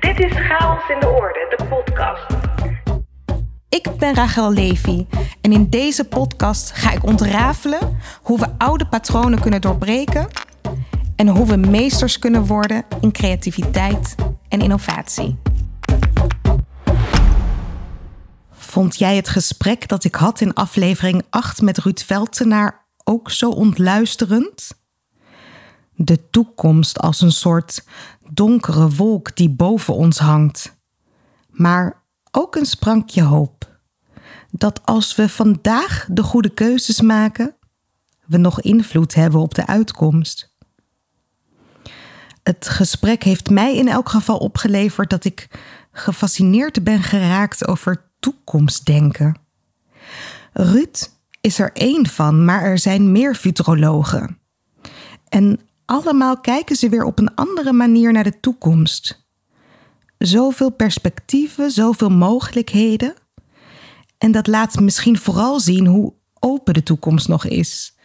Dit is Chaos in de Orde, de podcast. Ik ben Rachel Levy en in deze podcast ga ik ontrafelen hoe we oude patronen kunnen doorbreken en hoe we meesters kunnen worden in creativiteit en innovatie. Vond jij het gesprek dat ik had in aflevering 8 met Ruud Veltenaar ook zo ontluisterend? De toekomst als een soort donkere wolk die boven ons hangt. Maar ook een sprankje hoop. Dat als we vandaag de goede keuzes maken, we nog invloed hebben op de uitkomst. Het gesprek heeft mij in elk geval opgeleverd dat ik gefascineerd ben geraakt over toekomstdenken. Ruud is er één van, maar er zijn meer futurologen. En allemaal kijken ze weer op een andere manier naar de toekomst. Zoveel perspectieven, zoveel mogelijkheden. En dat laat misschien vooral zien hoe open de toekomst nog is.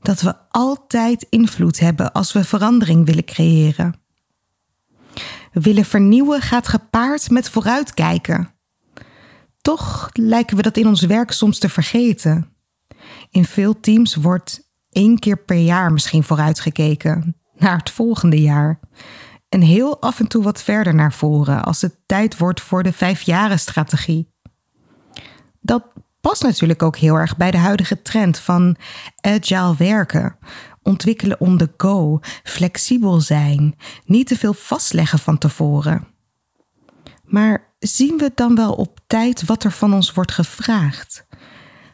Dat we altijd invloed hebben als we verandering willen creëren. Willen vernieuwen gaat gepaard met vooruitkijken. Toch lijken we dat in ons werk soms te vergeten. In veel teams wordt één keer per jaar misschien vooruitgekeken naar het volgende jaar. En heel af en toe wat verder naar voren als het tijd wordt voor de vijfjarenstrategie. Dat past natuurlijk ook heel erg bij de huidige trend van agile werken. Ontwikkelen on the go, flexibel zijn, niet te veel vastleggen van tevoren. Maar zien we dan wel op tijd wat er van ons wordt gevraagd?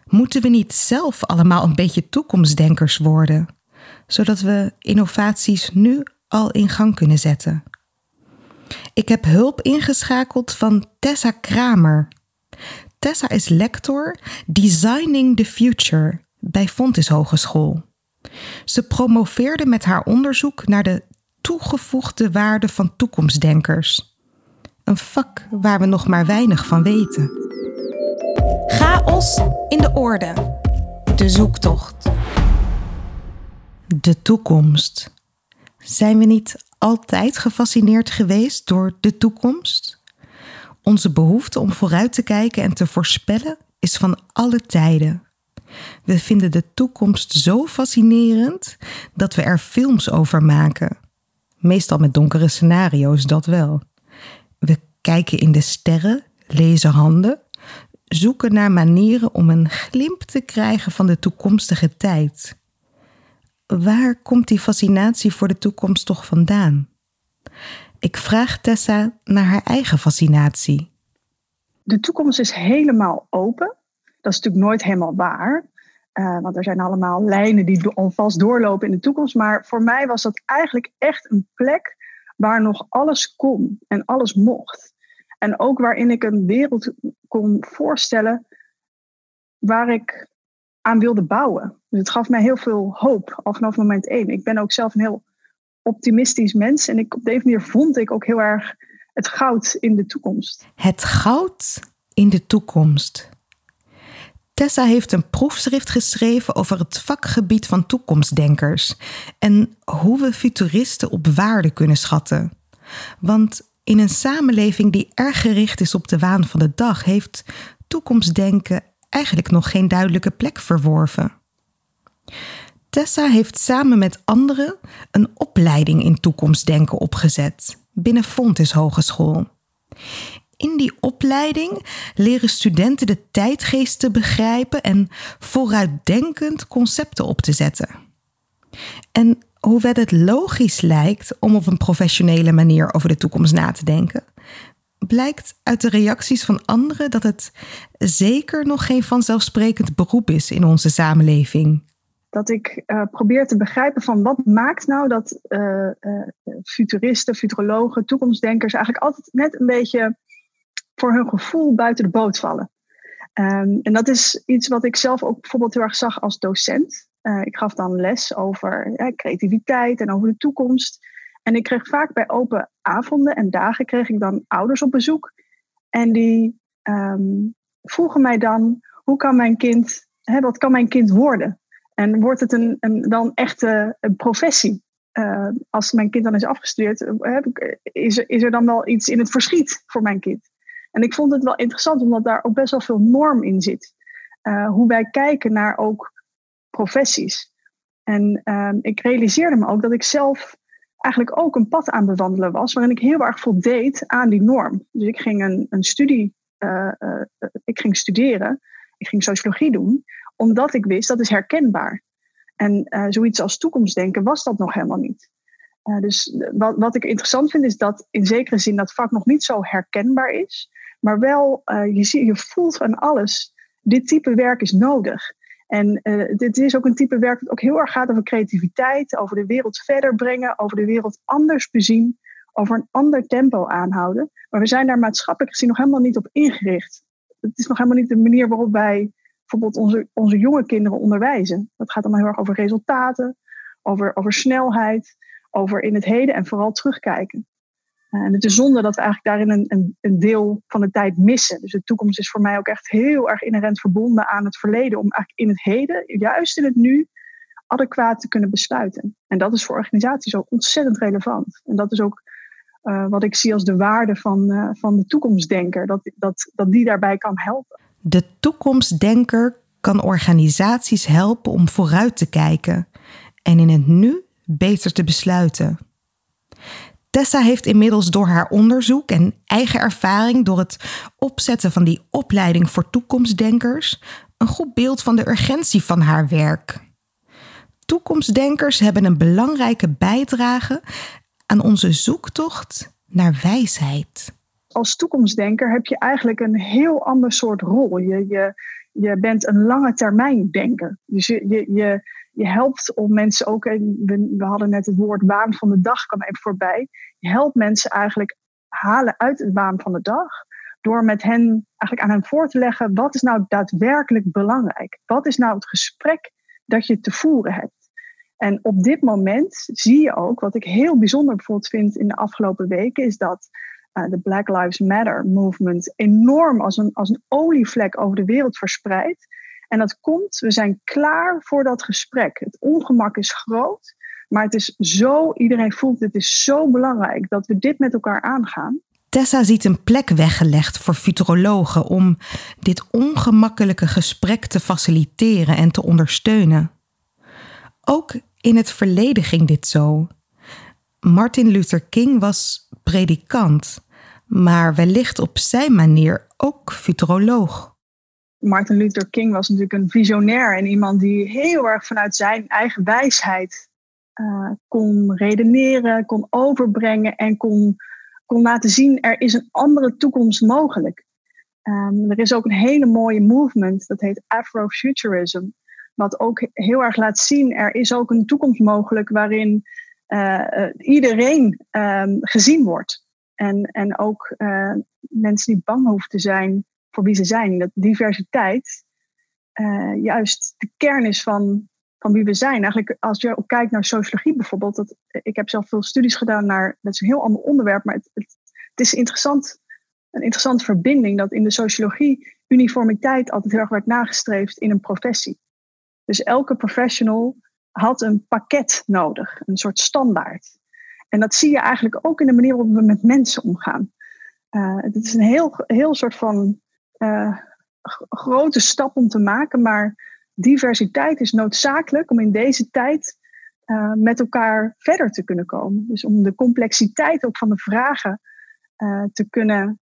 Moeten we niet zelf allemaal een beetje toekomstdenkers worden, zodat we innovaties nu al in gang kunnen zetten? Ik heb hulp ingeschakeld van Tessa Kramer. Tessa is lector Designing the Future bij Fontis Hogeschool. Ze promoveerde met haar onderzoek naar de toegevoegde waarde van toekomstdenkers. Een vak waar we nog maar weinig van weten. Chaos in de orde. De zoektocht. De toekomst. Zijn we niet altijd gefascineerd geweest door de toekomst? Onze behoefte om vooruit te kijken en te voorspellen is van alle tijden. We vinden de toekomst zo fascinerend dat we er films over maken. Meestal met donkere scenario's, dat wel. We kijken in de sterren, lezen handen, zoeken naar manieren om een glimp te krijgen van de toekomstige tijd. Waar komt die fascinatie voor de toekomst toch vandaan? Ik vraag Tessa naar haar eigen fascinatie. De toekomst is helemaal open. Dat is natuurlijk nooit helemaal waar. Uh, want er zijn allemaal lijnen die alvast doorlopen in de toekomst. Maar voor mij was dat eigenlijk echt een plek waar nog alles kon en alles mocht. En ook waarin ik een wereld kon voorstellen waar ik aan wilde bouwen. Dus het gaf mij heel veel hoop al vanaf moment één. Ik ben ook zelf een heel optimistisch mens. En ik, op deze manier vond ik ook heel erg het goud in de toekomst. Het goud in de toekomst. Tessa heeft een proefschrift geschreven over het vakgebied van toekomstdenkers en hoe we futuristen op waarde kunnen schatten. Want in een samenleving die erg gericht is op de waan van de dag, heeft toekomstdenken eigenlijk nog geen duidelijke plek verworven. Tessa heeft samen met anderen een opleiding in toekomstdenken opgezet binnen Fontis Hogeschool. In die opleiding leren studenten de tijdgeest te begrijpen en vooruitdenkend concepten op te zetten. En hoewel het logisch lijkt om op een professionele manier over de toekomst na te denken, blijkt uit de reacties van anderen dat het zeker nog geen vanzelfsprekend beroep is in onze samenleving. Dat ik uh, probeer te begrijpen van wat maakt nou dat uh, uh, futuristen, futurologen, toekomstdenkers eigenlijk altijd net een beetje voor hun gevoel buiten de boot vallen. Um, en dat is iets wat ik zelf ook bijvoorbeeld heel erg zag als docent. Uh, ik gaf dan les over creativiteit en over de toekomst. En ik kreeg vaak bij open avonden en dagen kreeg ik dan ouders op bezoek. En die um, vroegen mij dan, hoe kan mijn kind, hè, wat kan mijn kind worden? En wordt het een, een dan echt een professie? uh, als mijn kind dan is afgestudeerd, is, er, is er dan wel iets in het verschiet voor mijn kind? En ik vond het wel interessant, omdat daar ook best wel veel norm in zit. Hoe wij kijken naar ook professies. En uh, ik realiseerde me ook dat ik zelf eigenlijk ook een pad aan bewandelen was, waarin ik heel erg voldeed aan die norm. Dus ik ging een, een studie, uh, ik ging studeren, ik ging sociologie doen, omdat ik wist dat is herkenbaar. En uh, zoiets als toekomstdenken was dat nog helemaal niet. Dus wat, wat ik interessant vind is dat in zekere zin dat vak nog niet zo herkenbaar is. Maar wel, je, zie, je voelt aan alles, dit type werk is nodig. En dit is ook een type werk dat ook heel erg gaat over creativiteit, over de wereld verder brengen, over de wereld anders bezien, over een ander tempo aanhouden. Maar we zijn daar maatschappelijk gezien nog helemaal niet op ingericht. Het is nog helemaal niet de manier waarop wij bijvoorbeeld onze, onze jonge kinderen onderwijzen. Dat gaat allemaal heel erg over resultaten, over, over snelheid, over in het heden en vooral terugkijken. Uh, en het is zonde dat we eigenlijk daarin een, een, een, deel van de tijd missen. Dus de toekomst is voor mij ook echt heel erg inherent verbonden aan het verleden. Om eigenlijk in het heden, juist in het nu, adequaat te kunnen besluiten. En dat is voor organisaties ook ontzettend relevant. En dat is ook uh, wat ik zie als de waarde van, uh, van de toekomstdenker. Dat, dat, dat die daarbij kan helpen. De toekomstdenker kan organisaties helpen om vooruit te kijken en in het nu beter te besluiten. Tessa heeft inmiddels door haar onderzoek en eigen ervaring door het opzetten van die opleiding voor toekomstdenkers een goed beeld van de urgentie van haar werk. Toekomstdenkers hebben een belangrijke bijdrage aan onze zoektocht naar wijsheid als toekomstdenker heb je eigenlijk een heel ander soort rol. Je, je, je bent een lange termijn denker. Dus je, je, je, je helpt om mensen ook, we, we hadden net het woord waan van de dag kwam even voorbij. Je helpt mensen eigenlijk halen uit het waan van de dag. Door met hen eigenlijk aan hen voor te leggen, wat is nou daadwerkelijk belangrijk? Wat is nou het gesprek dat je te voeren hebt? En op dit moment zie je ook, wat ik heel bijzonder bijvoorbeeld vind in de afgelopen weken, is dat uh, de Black Lives Matter movement enorm als een, als een olievlek over de wereld verspreidt. En dat komt, we zijn klaar voor dat gesprek. Het ongemak is groot, maar het is zo, iedereen voelt het is zo belangrijk dat we dit met elkaar aangaan. Tessa ziet een plek weggelegd voor futurologen om dit ongemakkelijke gesprek te faciliteren en te ondersteunen. Ook in het verleden ging dit zo. Martin Luther King was predikant maar wellicht op zijn manier ook futuroloog. Martin Luther King was natuurlijk een visionair en iemand die heel erg vanuit zijn eigen wijsheid uh, kon redeneren, kon overbrengen en kon, kon laten zien er is een andere toekomst mogelijk. Um, er is ook een hele mooie movement, dat heet Afrofuturism, wat ook heel erg laat zien er is ook een toekomst mogelijk waarin uh, uh, iedereen um, gezien wordt. En, en ook mensen die bang hoeven te zijn voor wie ze zijn. Dat diversiteit uh, juist de kern is van, van wie we zijn. Eigenlijk als je ook kijkt naar sociologie bijvoorbeeld. Dat, ik heb zelf veel studies gedaan naar, dat is een heel ander onderwerp. Maar het, het, het is interessant, een interessante verbinding dat in de sociologie uniformiteit altijd heel erg werd nagestreefd in een professie. Dus elke professional had een pakket nodig, een soort standaard. En dat zie je eigenlijk ook in de manier waarop we met mensen omgaan. Uh, het is een heel, heel soort van uh, grote stap om te maken, maar diversiteit is noodzakelijk om in deze tijd uh, met elkaar verder te kunnen komen. Dus om de complexiteit ook van de vragen te kunnen,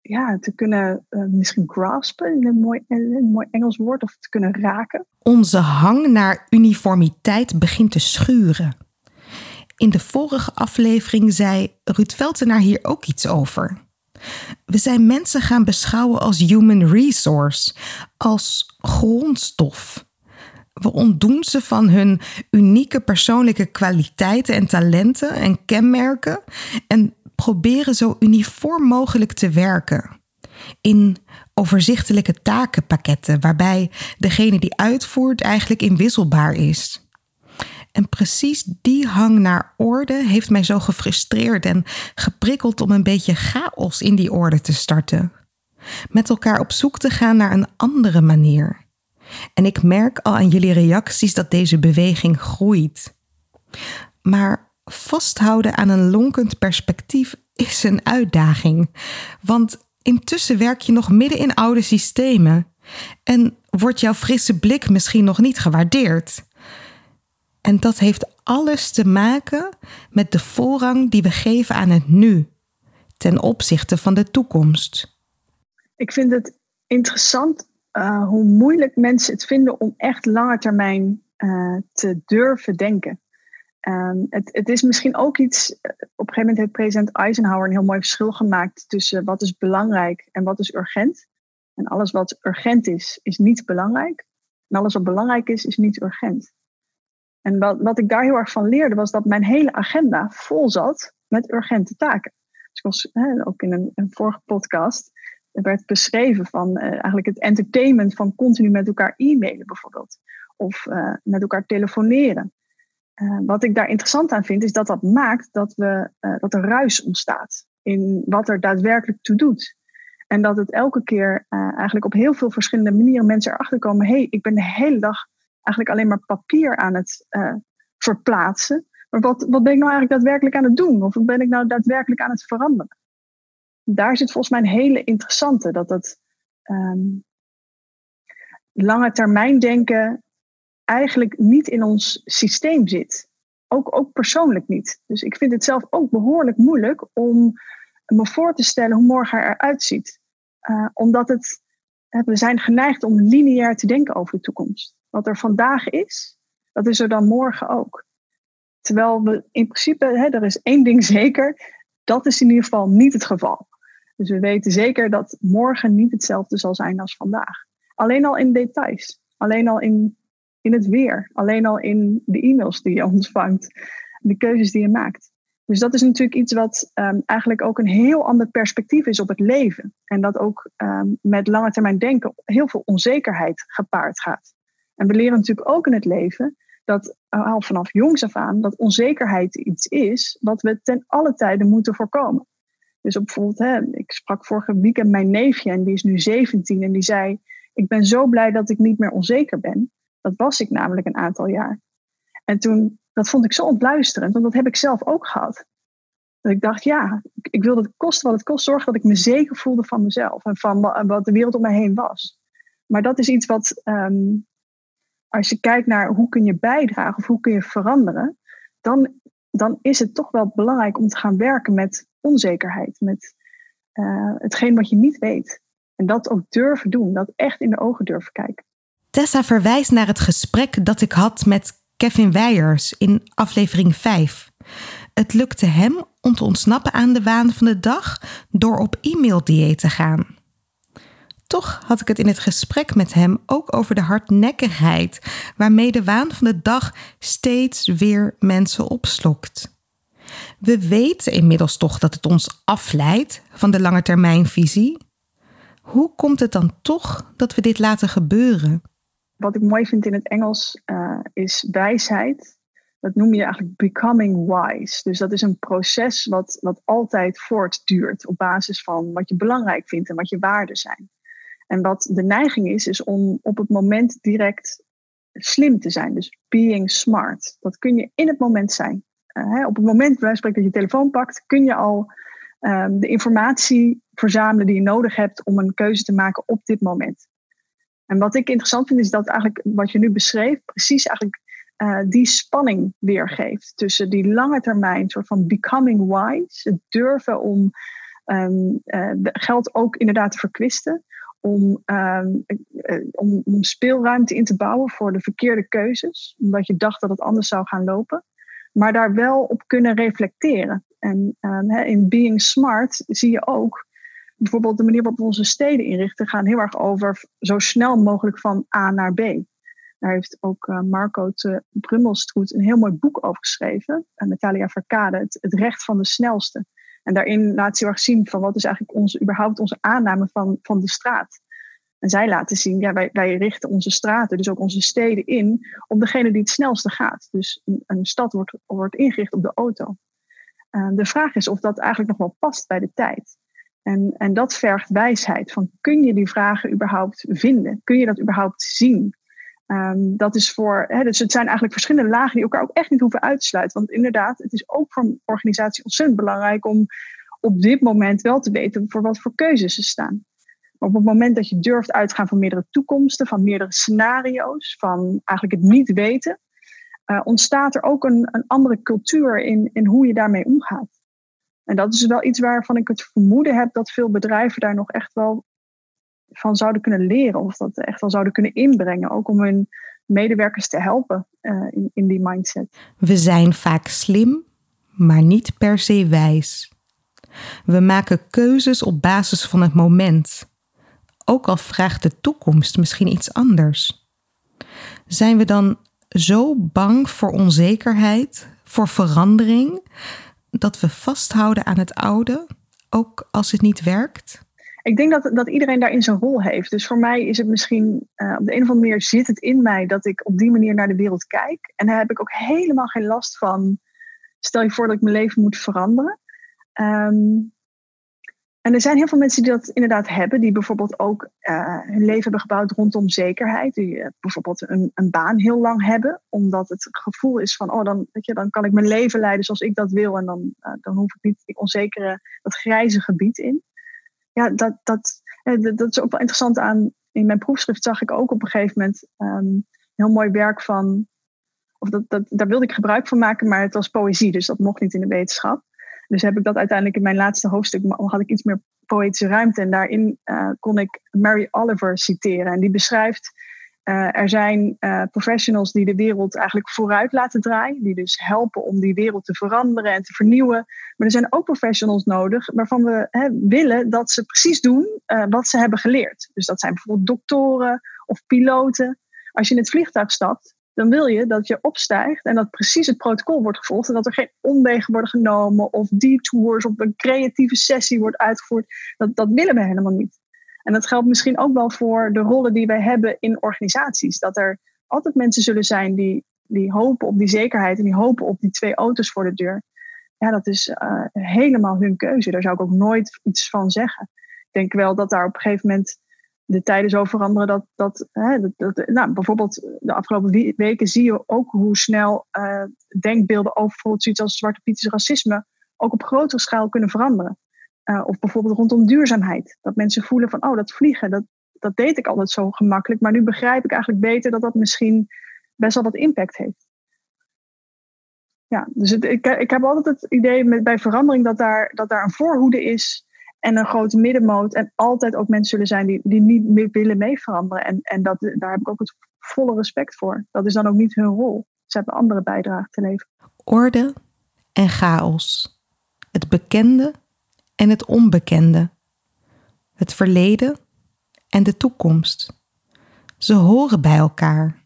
ja, te kunnen misschien graspen, een, mooi, een mooi Engels woord, of te kunnen raken. Onze hang naar uniformiteit begint te schuren. In de vorige aflevering zei Ruud Veltenaar hier ook iets over. We zijn mensen gaan beschouwen als human resource, als grondstof. We ontdoen ze van hun unieke persoonlijke kwaliteiten en talenten en kenmerken en proberen zo uniform mogelijk te werken. In overzichtelijke takenpakketten waarbij degene die uitvoert eigenlijk inwisselbaar is. En precies die hang naar orde heeft mij zo gefrustreerd en geprikkeld om een beetje chaos in die orde te starten. Met elkaar op zoek te gaan naar een andere manier. En ik merk al aan jullie reacties dat deze beweging groeit. Maar vasthouden aan een lonkend perspectief is een uitdaging. Want intussen werk je nog midden in oude systemen. En wordt jouw frisse blik misschien nog niet gewaardeerd. En dat heeft alles te maken met de voorrang die we geven aan het nu, ten opzichte van de toekomst. Ik vind het interessant uh, hoe moeilijk mensen het vinden om echt lange termijn uh, te durven denken. Um, het, het, is misschien ook iets. Op een gegeven moment heeft president Eisenhower een heel mooi verschil gemaakt tussen wat is belangrijk en wat is urgent. En alles wat urgent is, is niet belangrijk. En alles wat belangrijk is, is niet urgent. En wat, wat ik daar heel erg van leerde, was dat mijn hele agenda vol zat met urgente taken. Dus ik was hè, ook in een, een vorige podcast er werd beschreven van uh, eigenlijk het entertainment van continu met elkaar e-mailen bijvoorbeeld. Of uh, met elkaar telefoneren. Uh, wat ik daar interessant aan vind, is dat dat maakt dat, we, dat er ruis ontstaat in wat er daadwerkelijk toe doet. En dat het elke keer eigenlijk op heel veel verschillende manieren mensen erachter komen: hey, ik ben de hele dag eigenlijk alleen maar papier aan het verplaatsen. Maar wat, wat ben ik nou eigenlijk daadwerkelijk aan het doen? Of wat ben ik nou daadwerkelijk aan het veranderen? daar zit volgens mij een hele interessante. Dat dat um, lange termijn denken eigenlijk niet in ons systeem zit. Ook, ook persoonlijk niet. Dus ik vind het zelf ook behoorlijk moeilijk om me voor te stellen hoe morgen eruit ziet. Uh, omdat het, we zijn geneigd om lineair te denken over de toekomst. Wat er vandaag is, dat is er dan morgen ook. Terwijl we in principe, hè, er is één ding zeker, dat is in ieder geval niet het geval. Dus we weten zeker dat morgen niet hetzelfde zal zijn als vandaag. Alleen al in details. Alleen al in, in het weer. Alleen al in de e-mails die je ontvangt. De keuzes die je maakt. Dus dat is natuurlijk iets wat um, eigenlijk ook een heel ander perspectief is op het leven. En dat ook um, met lange termijn denken heel veel onzekerheid gepaard gaat. En we leren natuurlijk ook in het leven dat al vanaf jongs af aan dat onzekerheid iets is wat we ten alle tijden moeten voorkomen. Dus bijvoorbeeld, hè, ik sprak vorige weekend mijn neefje en die is nu 17 en die zei: Ik ben zo blij dat ik niet meer onzeker ben. Dat was ik namelijk een aantal jaar. En toen, dat vond ik zo ontluisterend, want dat heb ik zelf ook gehad. Dat ik dacht, ja, ik wil dat het kost wat het kost, zorgen dat ik me zeker voelde van mezelf en van wat de wereld om mij heen was. Maar dat is iets wat, um, als je kijkt naar hoe kun je bijdragen of hoe kun je veranderen, dan, dan is het toch wel belangrijk om te gaan werken met onzekerheid, met uh, hetgeen wat je niet weet. En dat ook durven doen, dat echt in de ogen durven kijken. Tessa verwijst naar het gesprek dat ik had met Kevin Weijers in aflevering 5. Het lukte hem om te ontsnappen aan de waan van de dag door op e-maildieet te gaan. Toch had ik het in het gesprek met hem ook over de hardnekkigheid waarmee de waan van de dag steeds weer mensen opslokt. We weten inmiddels toch dat het ons afleidt van de langetermijnvisie. Hoe komt het dan toch dat we dit laten gebeuren? Wat ik mooi vind in het Engels uh, is wijsheid. Dat noem je eigenlijk becoming wise. Dus dat is een proces wat, wat altijd voortduurt op basis van wat je belangrijk vindt en wat je waarden zijn. En wat de neiging is, is om op het moment direct slim te zijn. Dus being smart. Dat kun je in het moment zijn. Uh, op het moment bij dat je telefoon pakt, kun je al um, de informatie verzamelen die je nodig hebt om een keuze te maken op dit moment. En wat ik interessant vind, is dat eigenlijk wat je nu beschreef, precies eigenlijk uh, die spanning weergeeft tussen die lange termijn, soort van becoming wise, het durven om um, uh, geld ook inderdaad te verkwisten, om, um, om, speelruimte in te bouwen voor de verkeerde keuzes, omdat je dacht dat het anders zou gaan lopen maar daar wel op kunnen reflecteren. En um, in Being Smart zie je ook bijvoorbeeld de manier waarop we onze steden inrichten, gaan heel erg over zo snel mogelijk van A naar B. Daar heeft ook uh, Marco te Brummelstroet een heel mooi boek over geschreven. Uh, Natalia Verkade, het, recht van de snelste. En daarin laat ze heel erg zien van wat is eigenlijk onze, überhaupt onze aanname van, van de straat. En zij laten zien, ja, wij, wij richten onze straten, dus ook onze steden in, op degene die het snelste gaat. Dus een, stad wordt, wordt ingericht op de auto. Uh, de vraag is of dat eigenlijk nog wel past bij de tijd. En, en dat vergt wijsheid. Van kun je die vragen überhaupt vinden? Kun je dat überhaupt zien? Um, dat is voor, dus het zijn eigenlijk verschillende lagen die elkaar ook echt niet hoeven uit te sluiten. Want inderdaad, het is ook voor een organisatie ontzettend belangrijk om op dit moment wel te weten voor wat voor keuzes ze staan. Maar op het moment dat je durft uit te gaan van meerdere toekomsten, van meerdere scenario's, van eigenlijk het niet weten, uh, ontstaat er ook een, een andere cultuur in, in hoe je daarmee omgaat. En dat is wel iets waarvan ik het vermoeden heb dat veel bedrijven daar nog echt wel van zouden kunnen leren. Of dat echt wel zouden kunnen inbrengen. Ook om hun medewerkers te helpen in, in die mindset. We zijn vaak slim, maar niet per se wijs. We maken keuzes op basis van het moment. Ook al vraagt de toekomst misschien iets anders. Zijn we dan zo bang voor onzekerheid, voor verandering, dat we vasthouden aan het oude, ook als het niet werkt? Ik denk dat, dat iedereen daarin zijn rol heeft. Dus voor mij is het misschien, uh, op de een of andere manier zit het in mij dat ik op die manier naar de wereld kijk. En daar heb ik ook helemaal geen last van. Stel je voor dat ik mijn leven moet veranderen. Um, en er zijn heel veel mensen die dat inderdaad hebben, die bijvoorbeeld ook uh, hun leven hebben gebouwd rondom zekerheid. Die uh, bijvoorbeeld een, een, baan heel lang hebben, omdat het gevoel is van, oh, dan, weet je, dan kan ik mijn leven leiden zoals ik dat wil en dan, dan hoef ik niet die onzekere, dat grijze gebied in. Ja, dat, dat, dat is ook wel interessant aan, in mijn proefschrift zag ik ook op een gegeven moment um, heel mooi werk van, of dat, dat, daar wilde ik gebruik van maken, maar het was poëzie, dus dat mocht niet in de wetenschap. Dus heb ik dat uiteindelijk in mijn laatste hoofdstuk, had ik iets meer poëtische ruimte. En daarin uh, kon ik Mary Oliver citeren. En die beschrijft, uh, er zijn uh, professionals die de wereld eigenlijk vooruit laten draaien. Die dus helpen om die wereld te veranderen en te vernieuwen. Maar er zijn ook professionals nodig waarvan we hè, willen dat ze precies doen wat ze hebben geleerd. Dus dat zijn bijvoorbeeld doktoren of piloten. Als je in het vliegtuig stapt, dan wil je dat je opstijgt en dat precies het protocol wordt gevolgd en dat er geen omwegen worden genomen of detours of een creatieve sessie wordt uitgevoerd. Dat, dat willen we helemaal niet. En dat geldt misschien ook wel voor de rollen die wij hebben in organisaties. Dat er altijd mensen zullen zijn die, die hopen op die zekerheid en die hopen op die twee auto's voor de deur. Ja, dat is uh, helemaal hun keuze. Daar zou ik ook nooit iets van zeggen. Ik denk wel dat daar op een gegeven moment de tijden zo veranderen dat, dat, hè, dat, nou, bijvoorbeeld de afgelopen weken zie je ook hoe snel uh, denkbeelden over bijvoorbeeld zoiets als zwarte pieters racisme ook op grotere schaal kunnen veranderen. Uh, of bijvoorbeeld rondom duurzaamheid. Dat mensen voelen van, oh, dat vliegen, dat, dat deed ik altijd zo gemakkelijk, maar nu begrijp ik eigenlijk beter dat dat misschien best wel wat impact heeft. Ja, dus ik, ik heb altijd het idee met, bij verandering dat daar, dat daar een voorhoede is en een grote middenmoot. En altijd ook mensen zullen zijn die, die niet meer willen mee veranderen. En, en dat, daar heb ik ook het volle respect voor. Dat is dan ook niet hun rol. Ze hebben andere bijdragen te leveren. Orde en chaos. Het bekende en het onbekende. Het verleden en de toekomst. Ze horen bij elkaar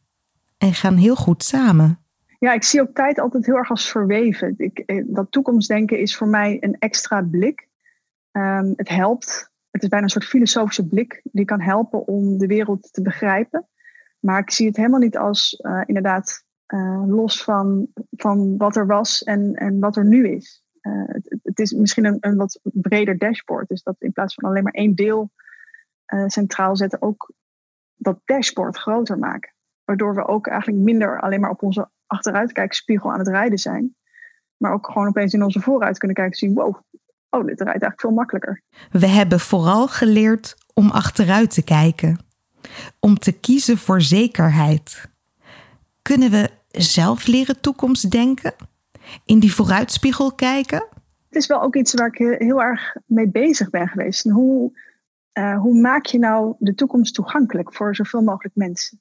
en gaan heel goed samen. Ja, ik zie ook tijd altijd heel erg als verweven. Ik, eh, dat toekomstdenken is voor mij een extra blik. Um, het helpt. Het is bijna een soort filosofische blik die kan helpen om de wereld te begrijpen. Maar ik zie het helemaal niet als uh, inderdaad uh, los van, van wat er was en, en wat er nu is. Het, het, is misschien een, een wat breder dashboard. Dus dat in plaats van alleen maar één deel centraal zetten, ook dat dashboard groter maken. Waardoor we ook eigenlijk minder alleen maar op onze achteruitkijkspiegel aan het rijden zijn. Maar ook gewoon opeens in onze vooruit kunnen kijken en zien, wow, oh, dit rijdt eigenlijk veel makkelijker. We hebben vooral geleerd om achteruit te kijken, om te kiezen voor zekerheid. Kunnen we zelf leren toekomst denken? In die vooruitspiegel kijken? Is wel ook iets waar ik heel erg mee bezig ben geweest. Hoe, uh, hoe maak je nou de toekomst toegankelijk voor zoveel mogelijk mensen?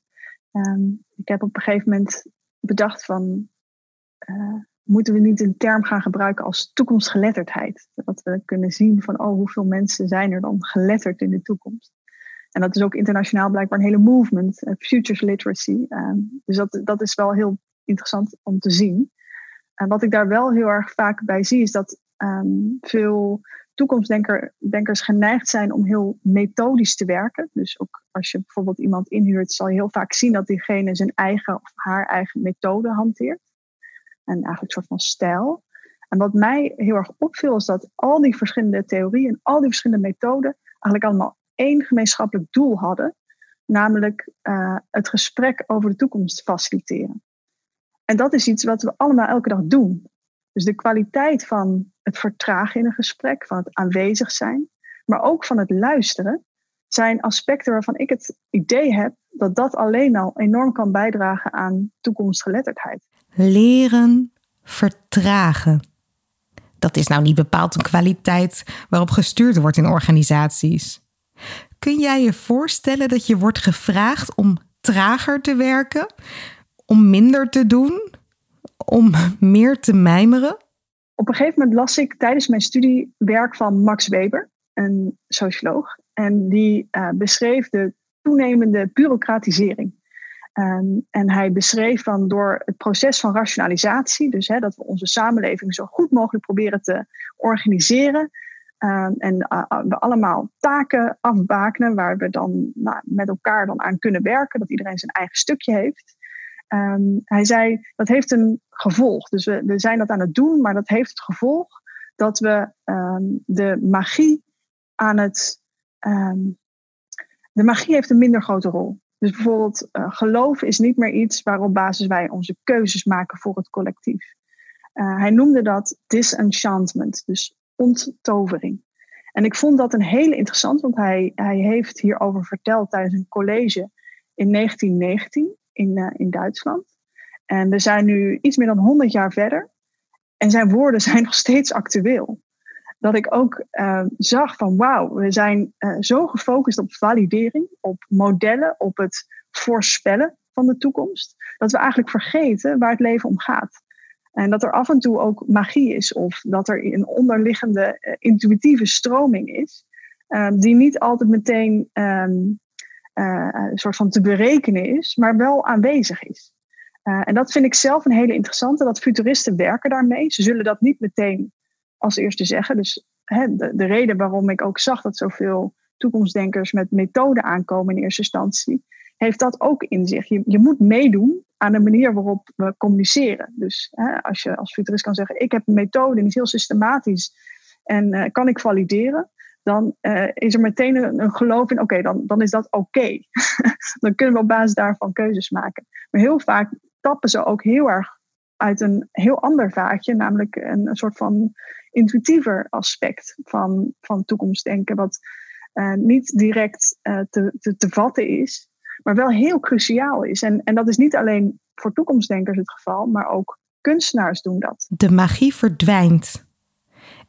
Um, ik heb op een gegeven moment bedacht van uh, moeten we niet een term gaan gebruiken als toekomstgeletterdheid. Dat we kunnen zien van, oh, hoeveel mensen zijn er dan geletterd in de toekomst. En dat is ook internationaal blijkbaar een hele movement, uh, futures literacy. Uh, dus dat, dat is wel heel interessant om te zien. En wat ik daar wel heel erg vaak bij zie, is dat um, veel toekomstdenkers geneigd zijn om heel methodisch te werken. Dus ook als je bijvoorbeeld iemand inhuurt, zal je heel vaak zien dat diegene zijn eigen of haar eigen methode hanteert en eigenlijk een soort van stijl. En wat mij heel erg opviel is dat al die verschillende theorieën en al die verschillende methoden eigenlijk allemaal één gemeenschappelijk doel hadden. namelijk uh, het gesprek over de toekomst faciliteren. En dat is iets wat we allemaal elke dag doen. Dus de kwaliteit van het vertragen in een gesprek, van het aanwezig zijn, maar ook van het luisteren, zijn aspecten waarvan ik het idee heb dat dat alleen al enorm kan bijdragen aan toekomstgeletterdheid. Leren vertragen. Dat is nou niet bepaald een kwaliteit waarop gestuurd wordt in organisaties. Kun jij je voorstellen dat je wordt gevraagd om trager te werken, om minder te doen, om meer te mijmeren? Op een gegeven moment las ik tijdens mijn studie werk van Max Weber, een socioloog. En die uh, beschreef de toenemende bureaucratisering. Um, en hij beschreef van door het proces van rationalisatie, dus hè, dat we onze samenleving zo goed mogelijk proberen te organiseren. Um, en uh, we allemaal taken afbakenen waar we dan nou, met elkaar dan aan kunnen werken, dat iedereen zijn eigen stukje heeft. Um, hij zei dat heeft een gevolg. Dus we, we zijn dat aan het doen, maar dat heeft het gevolg dat we de magie aan het. de magie heeft een minder grote rol. Dus bijvoorbeeld uh, geloof is niet meer iets waarop basis wij onze keuzes maken voor het collectief. Uh, hij noemde dat disenchantment, dus onttovering. En ik vond dat een hele interessant, want hij, hij heeft hierover verteld tijdens een college in 1919 in, uh, in Duitsland. En we zijn nu iets meer dan 100 jaar verder. En zijn woorden zijn nog steeds actueel dat ik ook uh, zag van wauw, we zijn uh, zo gefocust op validering, op modellen, op het voorspellen van de toekomst, dat we eigenlijk vergeten waar het leven om gaat. En dat er af en toe ook magie is, of dat er een onderliggende intuïtieve stroming is, die niet altijd meteen um, een soort van te berekenen is, maar wel aanwezig is. en dat vind ik zelf een hele interessante, dat futuristen werken daarmee. Ze zullen dat niet meteen als eerste zeggen. Dus hè, de, de reden waarom ik ook zag dat zoveel toekomstdenkers met methoden aankomen in eerste instantie, heeft dat ook in zich. Je, je moet meedoen aan de manier waarop we communiceren. Dus hè, als je als futurist kan zeggen, ik heb een methode die is heel systematisch en uh, kan ik valideren, dan uh, is er meteen een, geloof in, oké, dan, dan is dat oké. dan kunnen we op basis daarvan keuzes maken. Maar heel vaak tappen ze ook heel erg uit een heel ander vaatje, namelijk een, soort van intuïtiever aspect van, van toekomstdenken, wat uh, niet direct uh, te, te, te vatten is, maar wel heel cruciaal is. En, en dat is niet alleen voor toekomstdenkers het geval, maar ook kunstenaars doen dat. De magie verdwijnt.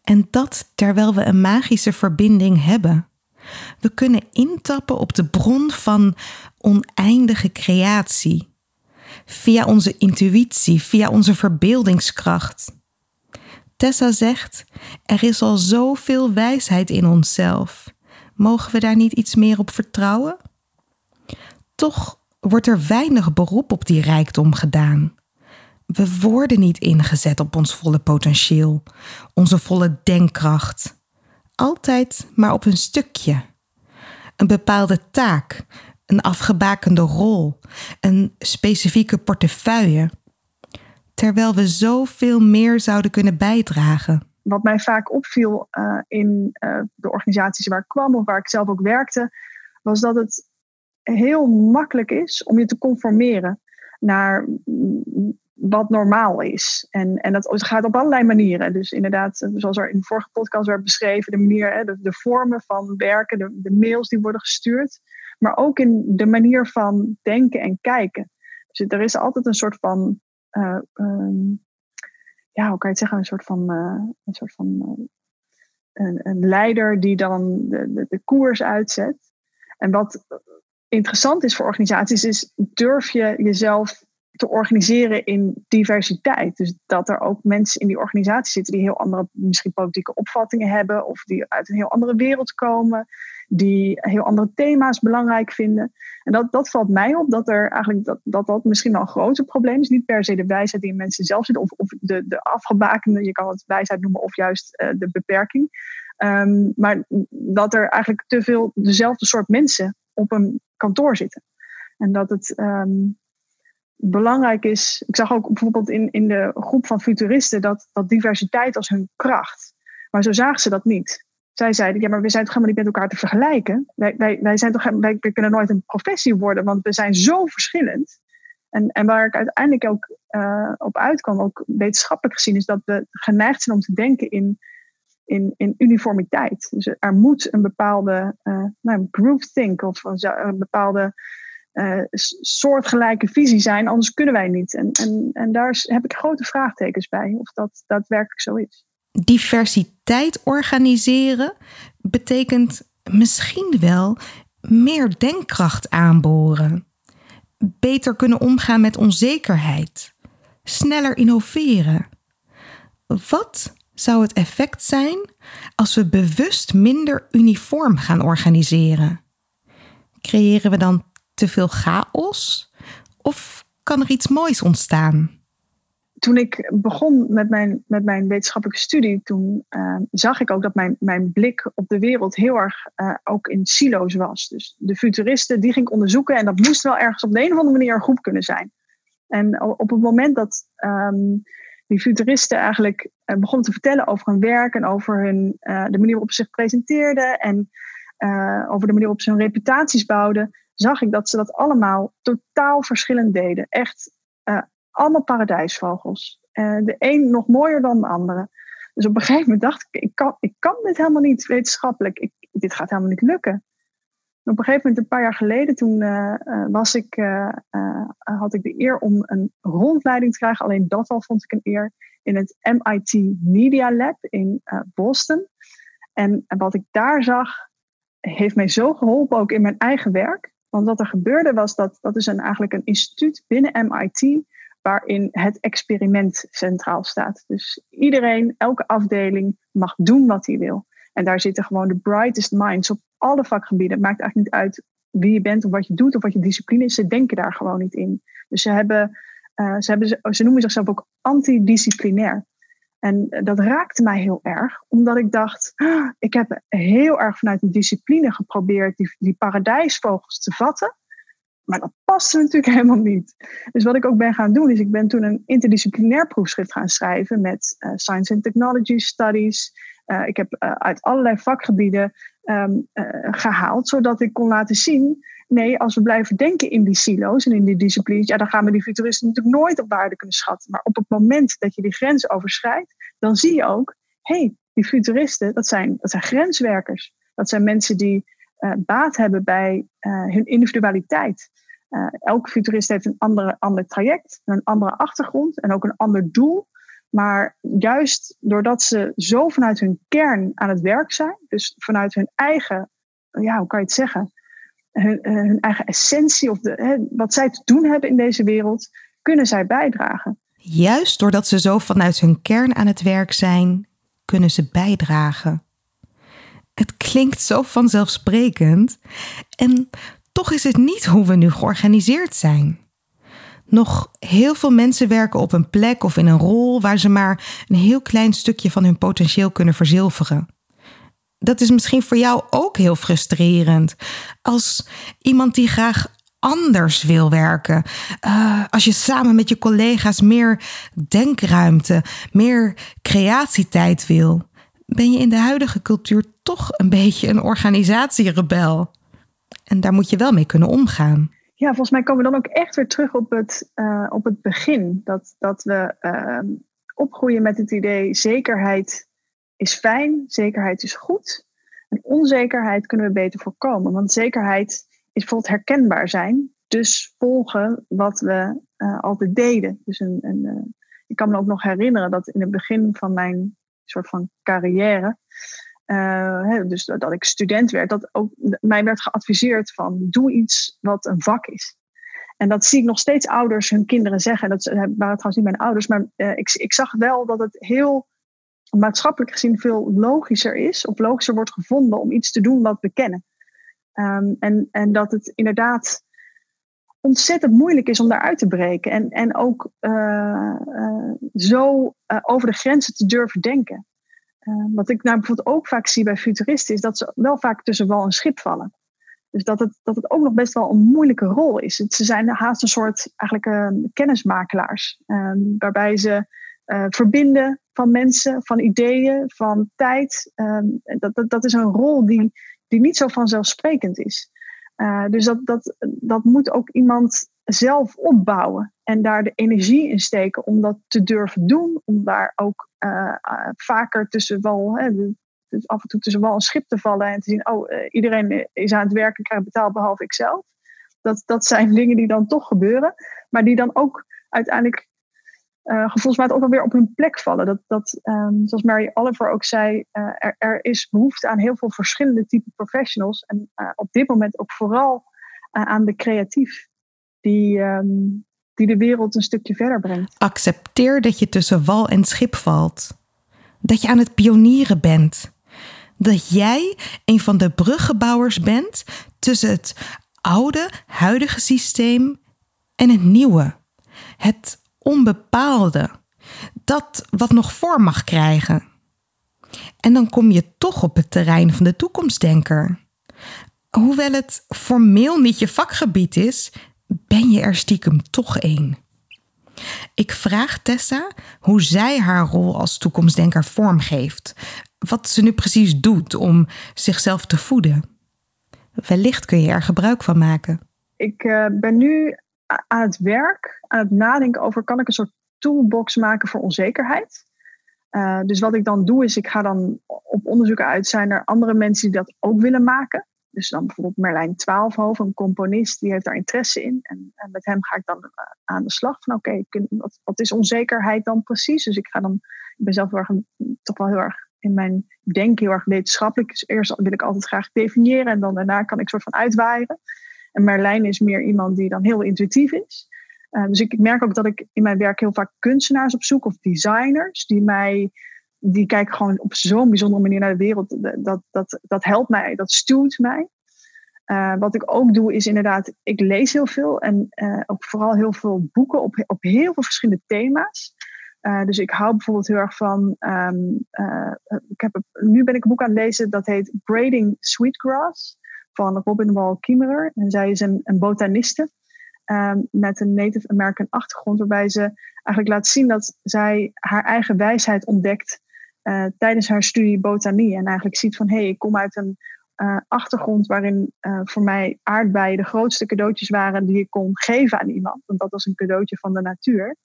En dat terwijl we een magische verbinding hebben. We kunnen intappen op de bron van oneindige creatie. Via onze intuïtie, via onze verbeeldingskracht. Tessa zegt: Er is al zoveel wijsheid in onszelf. Mogen we daar niet iets meer op vertrouwen? Toch wordt er weinig beroep op die rijkdom gedaan. We worden niet ingezet op ons volle potentieel, onze volle denkkracht. Altijd maar op een stukje. Een bepaalde taak, een afgebakende rol, een specifieke portefeuille terwijl we zoveel meer zouden kunnen bijdragen. Wat mij vaak opviel uh, in uh, de organisaties waar ik kwam of waar ik zelf ook werkte, was dat het heel makkelijk is om je te conformeren naar wat normaal is. En, en dat gaat op allerlei manieren. Dus inderdaad, zoals er in de vorige podcast werd beschreven, de manier, de, de vormen van werken, de, de mails die worden gestuurd, maar ook in de manier van denken en kijken. Dus er is altijd een soort van uh, um, ja, hoe kan je het zeggen, een soort van, uh, een, soort van een, een, leider die dan de, de, de, koers uitzet. En wat interessant is voor organisaties, is durf je jezelf te organiseren in diversiteit. Dus dat er ook mensen in die organisatie zitten die heel andere, misschien politieke opvattingen hebben, of die uit een heel andere wereld komen, die heel andere thema's belangrijk vinden. En dat, dat valt mij op, dat er eigenlijk dat, dat, dat misschien wel een groter probleem is. Niet per se de wijsheid die in mensen zelf zit, of, of de, de afgebakende, je kan het wijsheid noemen, of juist uh, de beperking. Um, maar dat er eigenlijk te veel dezelfde soort mensen op een kantoor zitten. En dat het um, belangrijk is. Ik zag ook bijvoorbeeld in, in de groep van futuristen dat, dat diversiteit als hun kracht. Maar zo zagen ze dat niet. zij zeiden, ja, maar we zijn toch helemaal niet met elkaar te vergelijken. Wij, wij, wij, zijn toch, wij, kunnen nooit een professie worden, want we zijn zo verschillend. En, en waar ik uiteindelijk ook uh, op uitkwam, ook wetenschappelijk gezien, is dat we geneigd zijn om te denken in, in, in uniformiteit. Dus er moet een bepaalde uh, nou, groupthink of een bepaalde uh, soortgelijke visie zijn, anders kunnen wij niet. En, en, en daar heb ik grote vraagtekens bij, of dat daadwerkelijk zo is. Diversiteit organiseren betekent misschien wel meer denkkracht aanboren, beter kunnen omgaan met onzekerheid, sneller innoveren. Wat zou het effect zijn als we bewust minder uniform gaan organiseren? Creëren we dan te veel chaos? Of kan er iets moois ontstaan? Toen ik begon met mijn, met mijn wetenschappelijke studie, toen uh, zag ik ook dat mijn, mijn blik op de wereld heel erg uh, ook in silo's was. Dus de futuristen, die ging ik onderzoeken en dat moest wel ergens op de een of andere manier een groep kunnen zijn. En op het moment dat um, die futuristen eigenlijk uh, begonnen te vertellen over hun werk en over hun, de manier waarop ze zich presenteerden en over de manier waarop ze hun reputaties bouwden, zag ik dat ze dat allemaal totaal verschillend deden. Echt uh, allemaal paradijsvogels. Uh, de een nog mooier dan de andere. Dus op een gegeven moment dacht ik, ik kan, ik kan dit helemaal niet wetenschappelijk. Ik, dit gaat helemaal niet lukken. En op een gegeven moment, een paar jaar geleden, toen uh, was ik, had ik de eer om een rondleiding te krijgen. Alleen dat al vond ik een eer. In het MIT Media Lab in Boston. En wat ik daar zag, heeft mij zo geholpen ook in mijn eigen werk. Want wat er gebeurde was dat dat is een, eigenlijk een instituut binnen MIT waarin het experiment centraal staat. Dus iedereen, elke afdeling mag doen wat hij wil. En daar zitten gewoon de brightest minds op alle vakgebieden. Het maakt eigenlijk niet uit wie je bent of wat je doet of wat je discipline is. Ze denken daar gewoon niet in. Dus ze, hebben, uh, ze, hebben, ze noemen zichzelf ook antidisciplinair. En dat raakte mij heel erg, omdat ik dacht, ah, ik heb heel erg vanuit een discipline geprobeerd die, die paradijsvogels te vatten. Maar dat paste natuurlijk helemaal niet. Dus wat ik ook ben gaan doen, is ik ben toen een interdisciplinair proefschrift gaan schrijven met uh, Science and Technology Studies. Uh, ik heb uit allerlei vakgebieden um, gehaald, zodat ik kon laten zien Nee, als we blijven denken in die silo's en in die disciplines, ja, dan gaan we die futuristen natuurlijk nooit op waarde kunnen schatten. Maar op het moment dat je die grens overschrijdt, dan zie je ook, hé, hey, die futuristen, dat zijn, dat zijn grenswerkers. Dat zijn mensen die uh, baat hebben bij uh, hun individualiteit. Uh, elke futurist heeft een andere, ander traject, een andere achtergrond en ook een ander doel. Maar juist doordat ze zo vanuit hun kern aan het werk zijn, dus vanuit hun eigen, ja, hoe kan je het zeggen, hun, eh, hun eigen essentie of de, hè, wat zij te doen hebben in deze wereld, kunnen zij bijdragen. Juist doordat ze zo vanuit hun kern aan het werk zijn, kunnen ze bijdragen. Het klinkt zo vanzelfsprekend en toch is het niet hoe we nu georganiseerd zijn. Nog heel veel mensen werken op een plek of in een rol waar ze maar een heel klein stukje van hun potentieel kunnen verzilveren dat is misschien voor jou ook heel frustrerend. Als iemand die graag anders wil werken. Uh, als je samen met je collega's meer denkruimte, meer creatietijd wil, ben je in de huidige cultuur toch een beetje een organisatierebel. En daar moet je wel mee kunnen omgaan. Ja, volgens mij komen we dan ook echt weer terug op het, uh, op het begin. Dat, dat we uh, opgroeien met het idee zekerheid is fijn, zekerheid is goed. En onzekerheid kunnen we beter voorkomen. Want zekerheid is bijvoorbeeld herkenbaar zijn. Dus volgen wat we uh, altijd deden. Dus een, een uh, ik kan me ook nog herinneren dat in het begin van mijn soort van carrière. Uh, dus dat ik student werd, dat ook mij werd geadviseerd van doe iets wat een vak is. En dat zie ik nog steeds ouders hun kinderen zeggen. Dat waren trouwens niet mijn ouders, maar ik, ik zag wel dat het heel maatschappelijk gezien veel logischer is, of logischer wordt gevonden om iets te doen wat we kennen. Um, en, en dat het inderdaad ontzettend moeilijk is om daaruit te breken. En, en ook uh, uh, zo uh, over de grenzen te durven denken. wat ik nou bijvoorbeeld ook vaak zie bij futuristen, is dat ze wel vaak tussen wal en schip vallen. Dus dat het, dat het ook nog best wel een moeilijke rol is. Het, ze zijn haast een soort eigenlijk kennismakelaars. waarbij ze uh, verbinden van mensen, van ideeën, van tijd. Ehm, dat, dat, dat is een rol die, die niet zo vanzelfsprekend is. Uh, dus dat, dat, dat moet ook iemand zelf opbouwen en daar de energie in steken om dat te durven doen, om daar ook uh, vaker tussen wel, hè, af en toe tussen wel een schip te vallen en te zien, oh, iedereen is aan het werken, krijgt betaald behalve ikzelf. Dat, dat zijn dingen die dan toch gebeuren, maar die dan ook uiteindelijk uh, gevoelsmatig ook wel weer op hun plek vallen. Dat, dat um, zoals Mary Oliver ook zei, uh, er, er, is behoefte aan heel veel verschillende type professionals. En uh, op dit moment ook vooral aan de creatief, die, um, die de wereld een stukje verder brengt. Accepteer dat je tussen wal en schip valt. Dat je aan het pionieren bent. Dat jij een van de bruggenbouwers bent tussen het oude, huidige systeem en het nieuwe. Het onbepaalde. Dat wat nog vorm mag krijgen. En dan kom je toch op het terrein van de toekomstdenker. Hoewel het formeel niet je vakgebied is, ben je er stiekem toch één. Ik vraag Tessa hoe zij haar rol als toekomstdenker vormgeeft. Wat ze nu precies doet om zichzelf te voeden. Wellicht kun je er gebruik van maken. Ik uh, ben nu aan het werk, aan het nadenken over kan ik een soort toolbox maken voor onzekerheid. Uh, dus wat ik dan doe is, ik ga dan op onderzoek uit, zijn er andere mensen die dat ook willen maken. Dus dan bijvoorbeeld Merlijn Twaalfhoven, een componist, die heeft daar interesse in. En, en met hem ga ik dan uh, aan de slag van, oké, wat, is onzekerheid dan precies? Dus ik ga dan, ik ben zelf heel erg, toch wel heel erg in mijn denken heel erg wetenschappelijk. Dus eerst wil ik altijd graag definiëren en dan daarna kan ik soort van uitwaaien. En Merlijn is meer iemand die dan heel intuïtief is. Uh, dus ik merk ook dat ik in mijn werk heel vaak kunstenaars opzoek of designers die mij, die kijken gewoon op zo'n bijzondere manier naar de wereld. Dat, dat, dat helpt mij, dat stuurt mij. Uh, wat ik ook doe is inderdaad, ik lees heel veel en uh, ook vooral heel veel boeken op, op heel veel verschillende thema's. Dus ik hou bijvoorbeeld heel erg van. Um, ik heb, nu ben ik een boek aan het lezen dat heet Braiding Sweetgrass van Robin Wall Kimmerer. En zij is een, een botaniste um, met een Native American achtergrond, waarbij ze eigenlijk laat zien dat zij haar eigen wijsheid ontdekt uh, tijdens haar studie botanie. En eigenlijk ziet van hé, hey, ik kom uit een uh, achtergrond waarin uh, voor mij aardbeien de grootste cadeautjes waren die ik kon geven aan iemand. Want dat was een cadeautje van de natuur.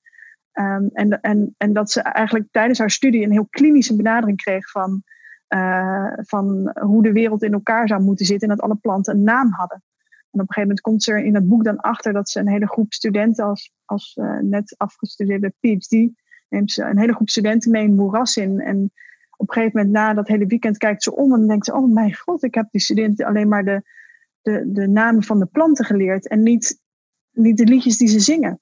Um, en, en, en dat ze eigenlijk tijdens haar studie een heel klinische benadering kreeg van uh, van hoe de wereld in elkaar zou moeten zitten en dat alle planten een naam hadden. En op een gegeven moment komt ze er in het boek dan achter dat ze een hele groep studenten als, als uh, net afgestudeerde PhD neemt ze een hele groep studenten mee een moeras in. En op een gegeven moment na dat hele weekend kijkt ze om en denkt ze, oh mijn god, ik heb die studenten alleen maar de, de, de namen van de planten geleerd en niet, niet de liedjes die ze zingen.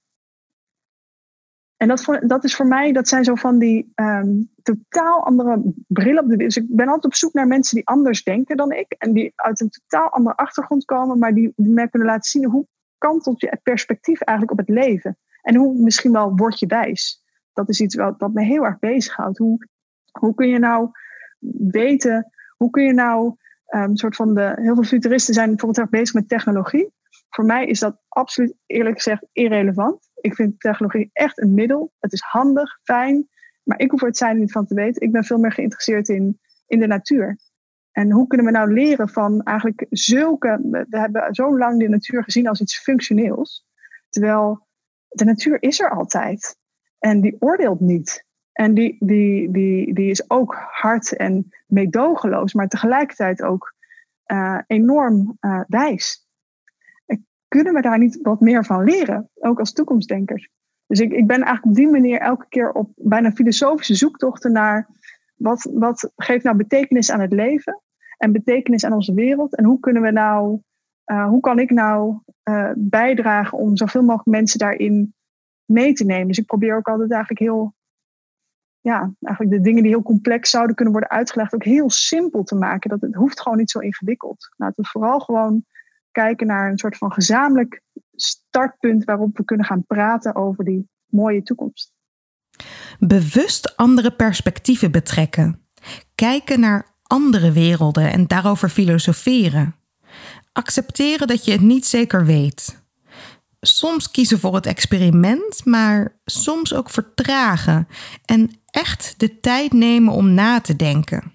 En dat, dat is voor mij, dat zijn zo van die um, totaal andere brillen op de Dus ik ben altijd op zoek naar mensen die anders denken dan ik. En die uit een totaal andere achtergrond komen, maar die, die mij kunnen laten zien hoe kantelt je perspectief eigenlijk op het leven. En hoe misschien wel word je wijs. Dat is iets wat, me heel erg bezighoudt. Hoe, hoe kun je nou weten, hoe kun je nou um, soort van de, heel veel futuristen zijn bijvoorbeeld erg bezig met technologie. Voor mij is dat absoluut eerlijk gezegd irrelevant. Ik vind technologie echt een middel. Het is handig, fijn, maar ik hoef er het zijn niet van te weten. Ik ben veel meer geïnteresseerd in, in de natuur. En hoe kunnen we nou leren van eigenlijk zulke. We hebben zo lang de natuur gezien als iets functioneels. Terwijl de natuur is er altijd. En die oordeelt niet. En die, die, die, die is ook hard en meedogenloos, maar tegelijkertijd ook uh, enorm uh, wijs kunnen we daar niet wat meer van leren? Ook als toekomstdenkers. Dus ik, ik ben eigenlijk op die manier elke keer op bijna filosofische zoektochten naar wat, wat geeft nou betekenis aan het leven en betekenis aan onze wereld. En hoe kunnen we nou, uh, hoe kan ik nou uh, bijdragen om zoveel mogelijk mensen daarin mee te nemen? Dus ik probeer ook altijd eigenlijk heel, ja, eigenlijk de dingen die heel complex zouden kunnen worden uitgelegd, ook heel simpel te maken. Dat het hoeft gewoon niet zo ingewikkeld. Laten we vooral gewoon kijken naar een soort van gezamenlijk startpunt waarop we kunnen gaan praten over die mooie toekomst. Bewust andere perspectieven betrekken. Kijken naar andere werelden en daarover filosoferen. Accepteren dat je het niet zeker weet. soms kiezen voor het experiment, maar soms ook vertragen en echt de tijd nemen om na te denken.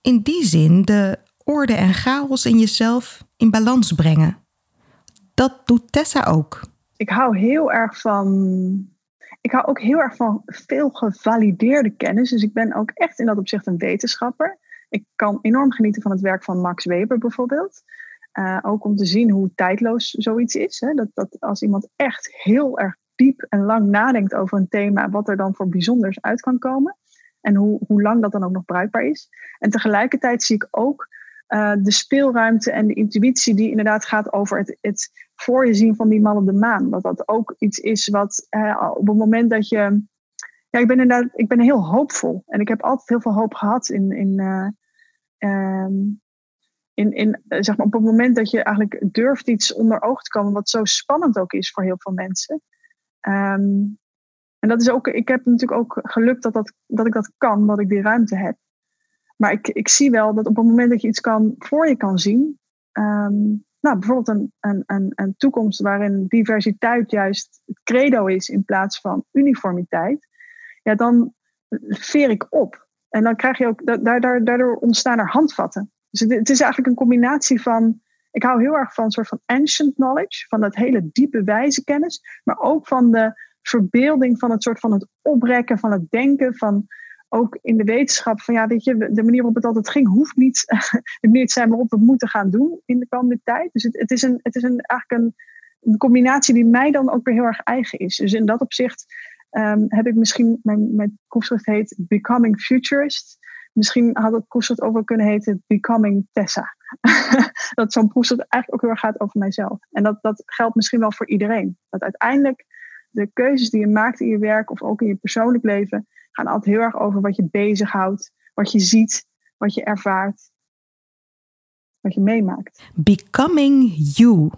In die zin de orde en chaos in jezelf in balans brengen. Dat doet Tessa ook. Ik hou heel erg van. Ik hou ook heel erg van veel gevalideerde kennis. Dus ik ben ook echt in dat opzicht een wetenschapper. Ik kan enorm genieten van het werk van Max Weber bijvoorbeeld. Uh, ook om te zien hoe tijdloos zoiets is. Hè? Dat, dat als iemand echt heel erg diep en lang nadenkt over een thema, wat er dan voor bijzonders uit kan komen. En hoe, hoe lang dat dan ook nog bruikbaar is. En tegelijkertijd zie ik ook uh, de speelruimte en de intuïtie die inderdaad gaat over het, het voor je zien van die man op de maan. Dat dat ook iets is wat uh, op het moment dat je. Ja, ik ben inderdaad ik ben heel hoopvol. En ik heb altijd heel veel hoop gehad in. in uh, um, in, in, zeg maar, op het moment dat je eigenlijk durft iets onder oog te komen, wat zo spannend ook is voor heel veel mensen. Um, en dat is ook, ik heb natuurlijk ook geluk dat, dat, dat ik dat kan, dat ik die ruimte heb. Maar ik, ik zie wel dat op het moment dat je iets kan, voor je kan zien, um, nou, bijvoorbeeld een, een, een, een toekomst waarin diversiteit juist het credo is in plaats van uniformiteit, ja, dan veer ik op. En dan krijg je ook, daardoor, daardoor ontstaan er handvatten. Dus het, het is eigenlijk een combinatie van ik hou heel erg van een soort van ancient knowledge, van dat hele diepe wijze kennis, maar ook van de verbeelding van het soort van het oprekken van het denken, van ook in de wetenschap, van ja, weet je, de manier waarop het altijd ging, hoeft niet de manier te zijn waarop we moeten gaan doen in de komende tijd. Dus het, het is, een, het is een, eigenlijk een, combinatie die mij dan ook weer heel erg eigen is. Dus in dat opzicht um, heb ik misschien, mijn, mijn proefschrift heet Becoming Futurist. Misschien had het proefschrift over kunnen heten Becoming Tessa. dat zo'n proefschrift eigenlijk ook heel erg gaat over mijzelf. En dat, dat geldt misschien wel voor iedereen. Dat uiteindelijk de keuzes die je maakt in je werk of ook in je persoonlijk leven gaan altijd heel erg over wat je bezighoudt, wat je ziet, wat je ervaart, wat je meemaakt. Becoming you.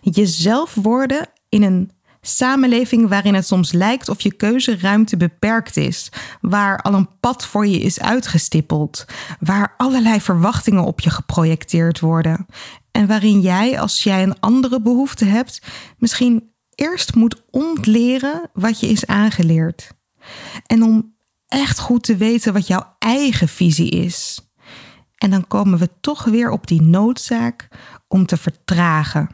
Jezelf worden in een samenleving waarin het soms lijkt of je keuzeruimte beperkt is, waar al een pad voor je is uitgestippeld, waar allerlei verwachtingen op je geprojecteerd worden en waarin jij, als jij een andere behoefte hebt, misschien eerst moet ontleren wat je is aangeleerd. En om echt goed te weten wat jouw eigen visie is. En dan komen we toch weer op die noodzaak om te vertragen.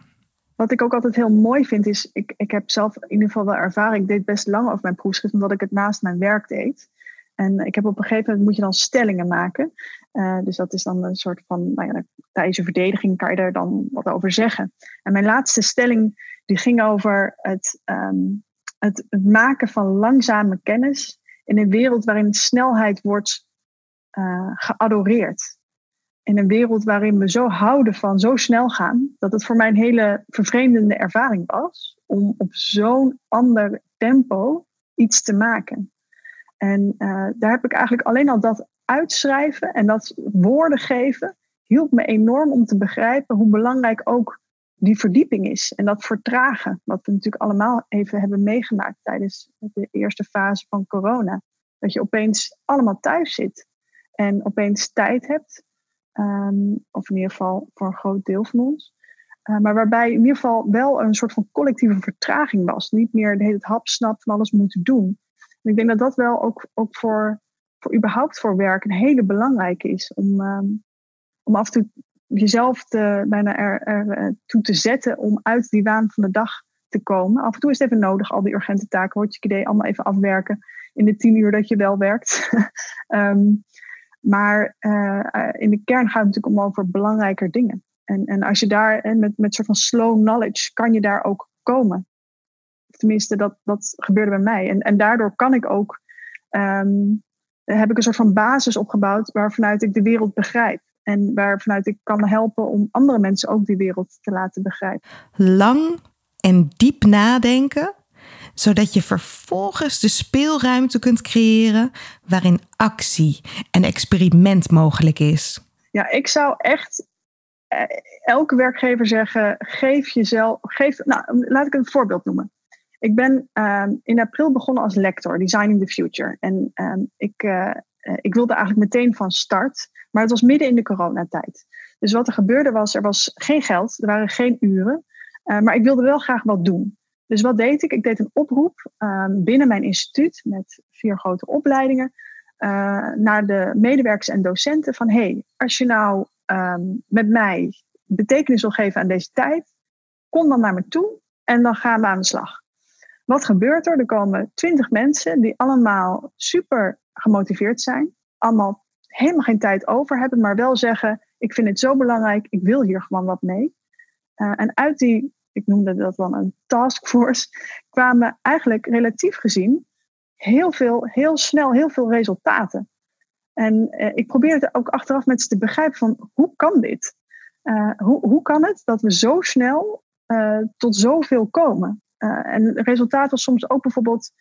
Wat ik ook altijd heel mooi vind is, ik, ik heb zelf in ieder geval wel ervaring, ik deed best lang over mijn proefschrift, omdat ik het naast mijn werk deed. En ik heb op een gegeven moment moet je dan stellingen maken. Uh, dus dat is dan een soort van, nou ja, tijdens je verdediging kan je er dan wat over zeggen. En mijn laatste stelling die ging over het, um, het, maken van langzame kennis in een wereld waarin snelheid wordt uh, geadoreerd. In een wereld waarin we zo houden van zo snel gaan, dat het voor mij een hele vervreemdende ervaring was om op zo'n ander tempo iets te maken. En uh, daar heb ik eigenlijk alleen al dat uitschrijven en dat woorden geven, hielp me enorm om te begrijpen hoe belangrijk ook die verdieping is. En dat vertragen, wat we natuurlijk allemaal even hebben meegemaakt tijdens de eerste fase van corona. Dat je opeens allemaal thuis zit en opeens tijd hebt. Um, of in ieder geval voor een groot deel van ons. Uh, maar waarbij in ieder geval wel een soort van collectieve vertraging was. Niet meer de hele hapsnap van alles moeten doen. En ik denk dat dat wel ook, ook voor, voor überhaupt voor werk een hele belangrijke is. Om, um, om af en toe jezelf bijna er, er eh, toe te zetten om uit die waan van de dag te komen. Af en toe is het even nodig, al die urgente taken, hoort je idee allemaal even afwerken in de tien uur dat je wel werkt. um, maar uh, in de kern gaat het natuurlijk om over belangrijker dingen. En, en als je daar en met, met soort van slow knowledge kan je daar ook komen. Tenminste, dat, dat gebeurde bij mij. En, en daardoor kan ik ook, um, heb ik een soort van basis opgebouwd waarvanuit ik de wereld begrijp. En waarvanuit ik kan helpen om andere mensen ook die wereld te laten begrijpen. Lang en diep nadenken, zodat je vervolgens de speelruimte kunt creëren waarin actie en experiment mogelijk is. Ja, ik zou echt eh, elke werkgever zeggen: geef jezelf, geef, nou, laat ik een voorbeeld noemen. Ik ben um, in april begonnen als lector, Designing the Future. En um, ik, uh, ik wilde eigenlijk meteen van start. Maar het was midden in de coronatijd. Dus wat er gebeurde was, er was geen geld, er waren geen uren. Uh, maar ik wilde wel graag wat doen. Dus wat deed ik? Ik deed een oproep ehm, binnen mijn instituut met vier grote opleidingen uh, naar de medewerkers en docenten van hey, als je nou um, met mij betekenis wil geven aan deze tijd, kom dan naar me toe en dan gaan we aan de slag. Wat gebeurt er? Er komen twintig mensen die allemaal super gemotiveerd zijn, allemaal helemaal geen tijd over hebben, maar wel zeggen: Ik vind het zo belangrijk, ik wil hier gewoon wat mee. Uh, en uit die, ik noemde dat dan een taskforce, kwamen eigenlijk relatief gezien heel veel, heel snel, heel veel resultaten. En uh, ik probeerde ook achteraf met ze te begrijpen van hoe kan dit? Uh, hoe, hoe kan het dat we zo snel tot zoveel komen? en het resultaat was soms ook bijvoorbeeld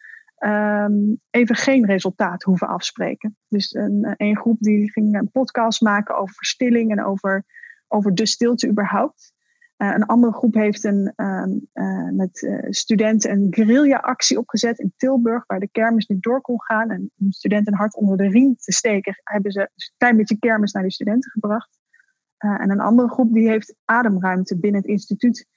um, even geen resultaat hoeven afspreken. Dus een, een groep die ging een podcast maken over verstilling en over, over de stilte überhaupt. Uh, een andere groep heeft een, uh, uh, met studenten een guerrilla-actie opgezet in Tilburg, waar de kermis niet door kon gaan. En om studenten een hart onder de riem te steken, hebben ze een klein beetje kermis naar de studenten gebracht. en een andere groep die heeft ademruimte binnen het instituut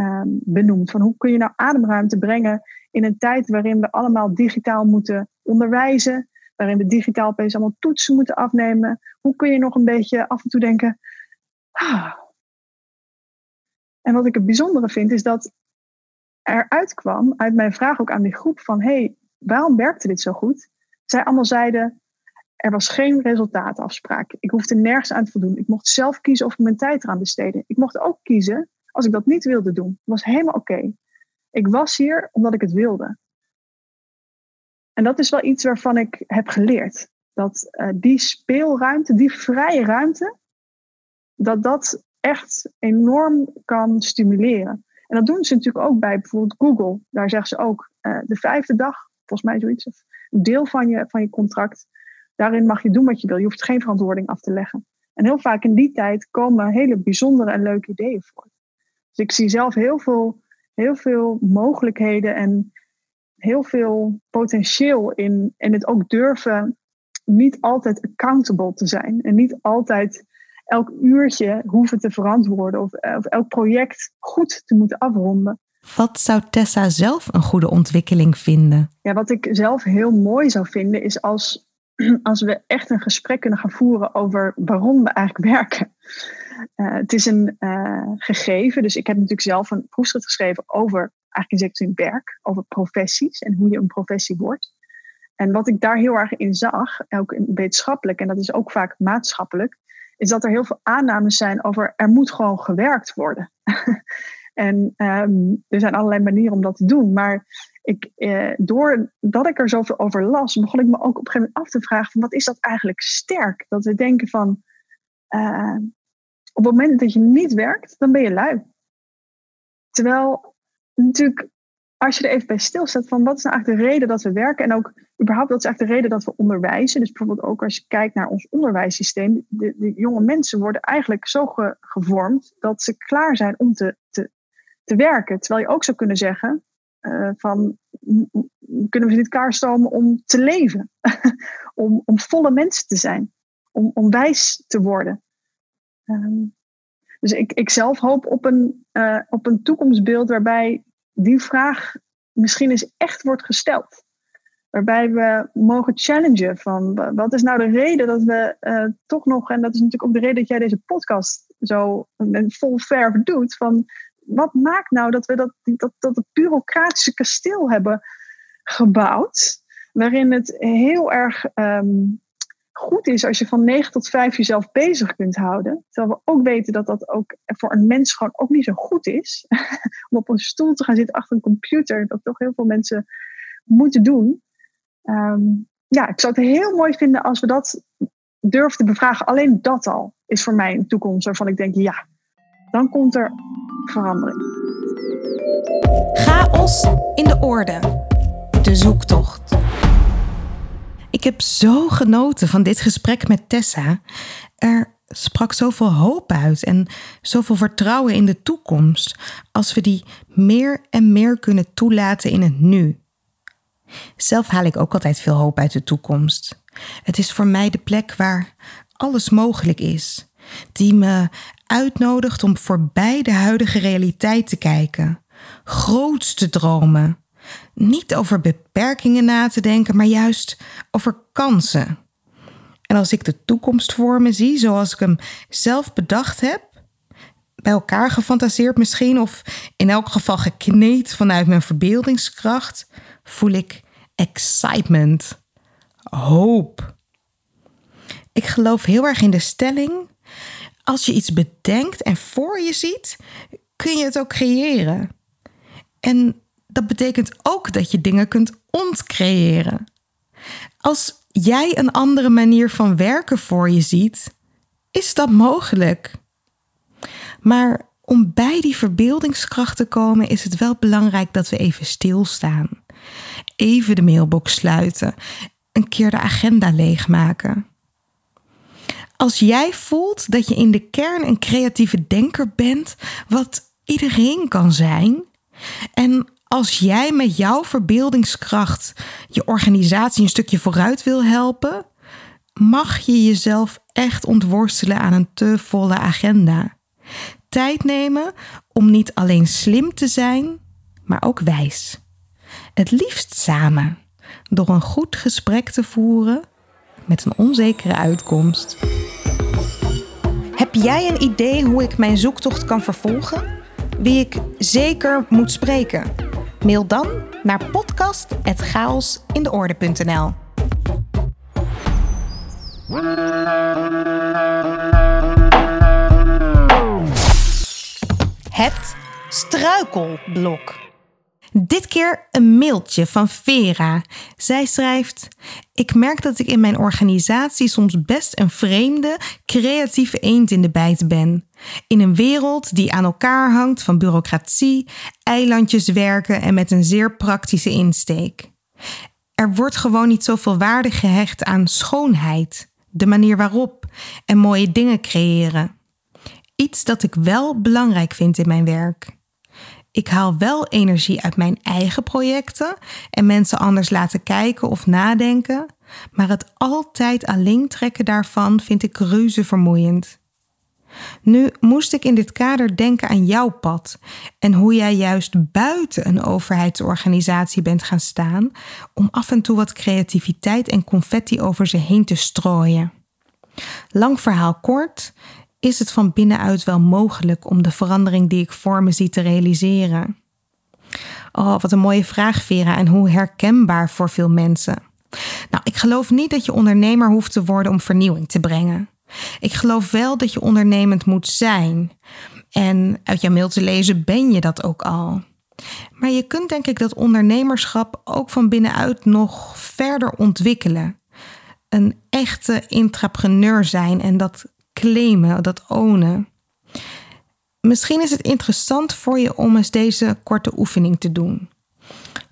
um, benoemd. Van hoe kun je nou ademruimte brengen in een tijd waarin we allemaal digitaal moeten onderwijzen, waarin we digitaal opeens allemaal toetsen moeten afnemen. Hoe kun je nog een beetje af en toe denken. Ah. En wat ik het bijzondere vind, is dat eruit kwam, uit mijn vraag ook aan die groep, van hey, waarom werkte dit zo goed? Zij allemaal zeiden, er was geen resultaatafspraak. Ik hoefde nergens aan te voldoen. Ik mocht zelf kiezen of ik mijn tijd eraan besteedde. Ik mocht ook kiezen als ik dat niet wilde doen. Was helemaal oké. Ik was hier omdat ik het wilde. En dat is wel iets waarvan ik heb geleerd. Dat uh, die speelruimte, die vrije ruimte, dat dat echt enorm kan stimuleren. En dat doen ze natuurlijk ook bij bijvoorbeeld Google. Daar zeggen ze ook uh, de vijfde dag, volgens mij zoiets, of een deel van je, van je contract. Daarin mag je doen wat je wil. Je hoeft geen verantwoording af te leggen. En heel vaak in die tijd komen hele bijzondere en leuke ideeën voort. Dus ik zie zelf heel veel, heel veel mogelijkheden en heel veel potentieel in, in het ook durven niet altijd accountable te zijn. En niet altijd elk uurtje hoeven te verantwoorden of, of elk project goed te moeten afronden. Wat zou Tessa zelf een goede ontwikkeling vinden? Ja, wat ik zelf heel mooi zou vinden is als, als we echt een gesprek kunnen gaan voeren over waarom we eigenlijk werken. Uh, het is een uh, gegeven, dus ik heb natuurlijk zelf een proefschrift geschreven over eigenlijk in werk, over professies en hoe je een professie wordt. En wat ik daar heel erg in zag, ook wetenschappelijk, en dat is ook vaak maatschappelijk, is dat er heel veel aannames zijn over er moet gewoon gewerkt worden. en um, er zijn allerlei manieren om dat te doen. Maar ik, eh, doordat ik er zoveel over las, begon ik me ook op een gegeven moment af te vragen: van wat is dat eigenlijk sterk? Dat we denken van. Uh, op het moment dat je niet werkt, dan ben je lui. Terwijl natuurlijk, als je er even bij stilstaat van wat is nou eigenlijk de reden dat we werken en ook überhaupt wat is eigenlijk de reden dat we onderwijzen. Dus bijvoorbeeld ook als je kijkt naar ons onderwijssysteem, de, de jonge mensen worden eigenlijk zo gevormd dat ze klaar zijn om te, te, te werken. Terwijl je ook zou kunnen zeggen uh, van kunnen we niet klaarstomen om te leven, om, om volle mensen te zijn, om, om wijs te worden. Um, dus ik, ik zelf hoop op een, uh, op een toekomstbeeld waarbij die vraag misschien eens echt wordt gesteld. Waarbij we mogen challengen van wat is nou de reden dat we uh, toch nog, en dat is natuurlijk ook de reden dat jij deze podcast zo vol verf doet, van wat maakt nou dat we dat, dat, dat het bureaucratische kasteel hebben gebouwd, waarin het heel erg um, goed is als je van 9 tot 5 jezelf bezig kunt houden. Terwijl we ook weten dat dat ook voor een mens gewoon ook niet zo goed is. Om op een stoel te gaan zitten achter een computer. Dat toch heel veel mensen moeten doen. Um, ja, ik zou het heel mooi vinden als we dat durven te bevragen. Alleen dat al is voor mij een toekomst waarvan ik denk, ja, dan komt er verandering. Chaos in de orde. De zoektocht. Ik heb zo genoten van dit gesprek met Tessa. Er sprak zoveel hoop uit en zoveel vertrouwen in de toekomst als we die meer en meer kunnen toelaten in het nu. Zelf haal ik ook altijd veel hoop uit de toekomst. Het is voor mij de plek waar alles mogelijk is. die me uitnodigt om voorbij de huidige realiteit te kijken, groots te dromen, niet over beperkingen na te denken, maar juist over kansen. En als ik de toekomst voor me zie zoals ik hem zelf bedacht heb, bij elkaar gefantaseerd misschien, of in elk geval gekneed vanuit mijn verbeeldingskracht, voel ik excitement, hoop. Ik geloof heel erg in de stelling: als je iets bedenkt en voor je ziet, kun je het ook creëren. En dat betekent ook dat je dingen kunt ontcreëren. Als jij een andere manier van werken voor je ziet, is dat mogelijk. Maar om bij die verbeeldingskracht te komen, is het wel belangrijk dat we even stilstaan. Even de mailbox sluiten, een keer de agenda leegmaken. Als jij voelt dat je in de kern een creatieve denker bent, wat iedereen kan zijn, en als jij met jouw verbeeldingskracht je organisatie een stukje vooruit wil helpen, mag je jezelf echt ontworstelen aan een te volle agenda. Tijd nemen om niet alleen slim te zijn, maar ook wijs. Het liefst samen, door een goed gesprek te voeren met een onzekere uitkomst. Heb jij een idee hoe ik mijn zoektocht kan vervolgen? Wie ik zeker moet spreken? Mail dan naar podcast.chaosindeorde.nl Het struikelblok. Dit keer een mailtje van Vera. Zij schrijft: Ik merk dat ik in mijn organisatie soms best een vreemde, creatieve eend in de bijt ben. In een wereld die aan elkaar hangt van bureaucratie, eilandjes werken en met een zeer praktische insteek. Er wordt gewoon niet zoveel waarde gehecht aan schoonheid, de manier waarop en mooie dingen creëren. Iets dat ik wel belangrijk vind in mijn werk. Ik haal wel energie uit mijn eigen projecten en mensen anders laten kijken of nadenken, maar het altijd alleen trekken daarvan vind ik reuze vermoeiend. Nu moest ik in dit kader denken aan jouw pad en hoe jij juist buiten een overheidsorganisatie bent gaan staan om af en toe wat creativiteit en confetti over ze heen te strooien. Lang verhaal kort, is het van binnenuit wel mogelijk om de verandering die ik voor me zie te realiseren? Oh, wat een mooie vraag, Vera, en hoe herkenbaar voor veel mensen. Nou, ik geloof niet dat je ondernemer hoeft te worden om vernieuwing te brengen. Ik geloof wel dat je ondernemend moet zijn. En uit jouw mail te lezen ben je dat ook al. Maar je kunt denk ik dat ondernemerschap ook van binnenuit nog verder ontwikkelen. Een echte intrapreneur zijn en dat claimen, dat ownen. Misschien is het interessant voor je om eens deze korte oefening te doen.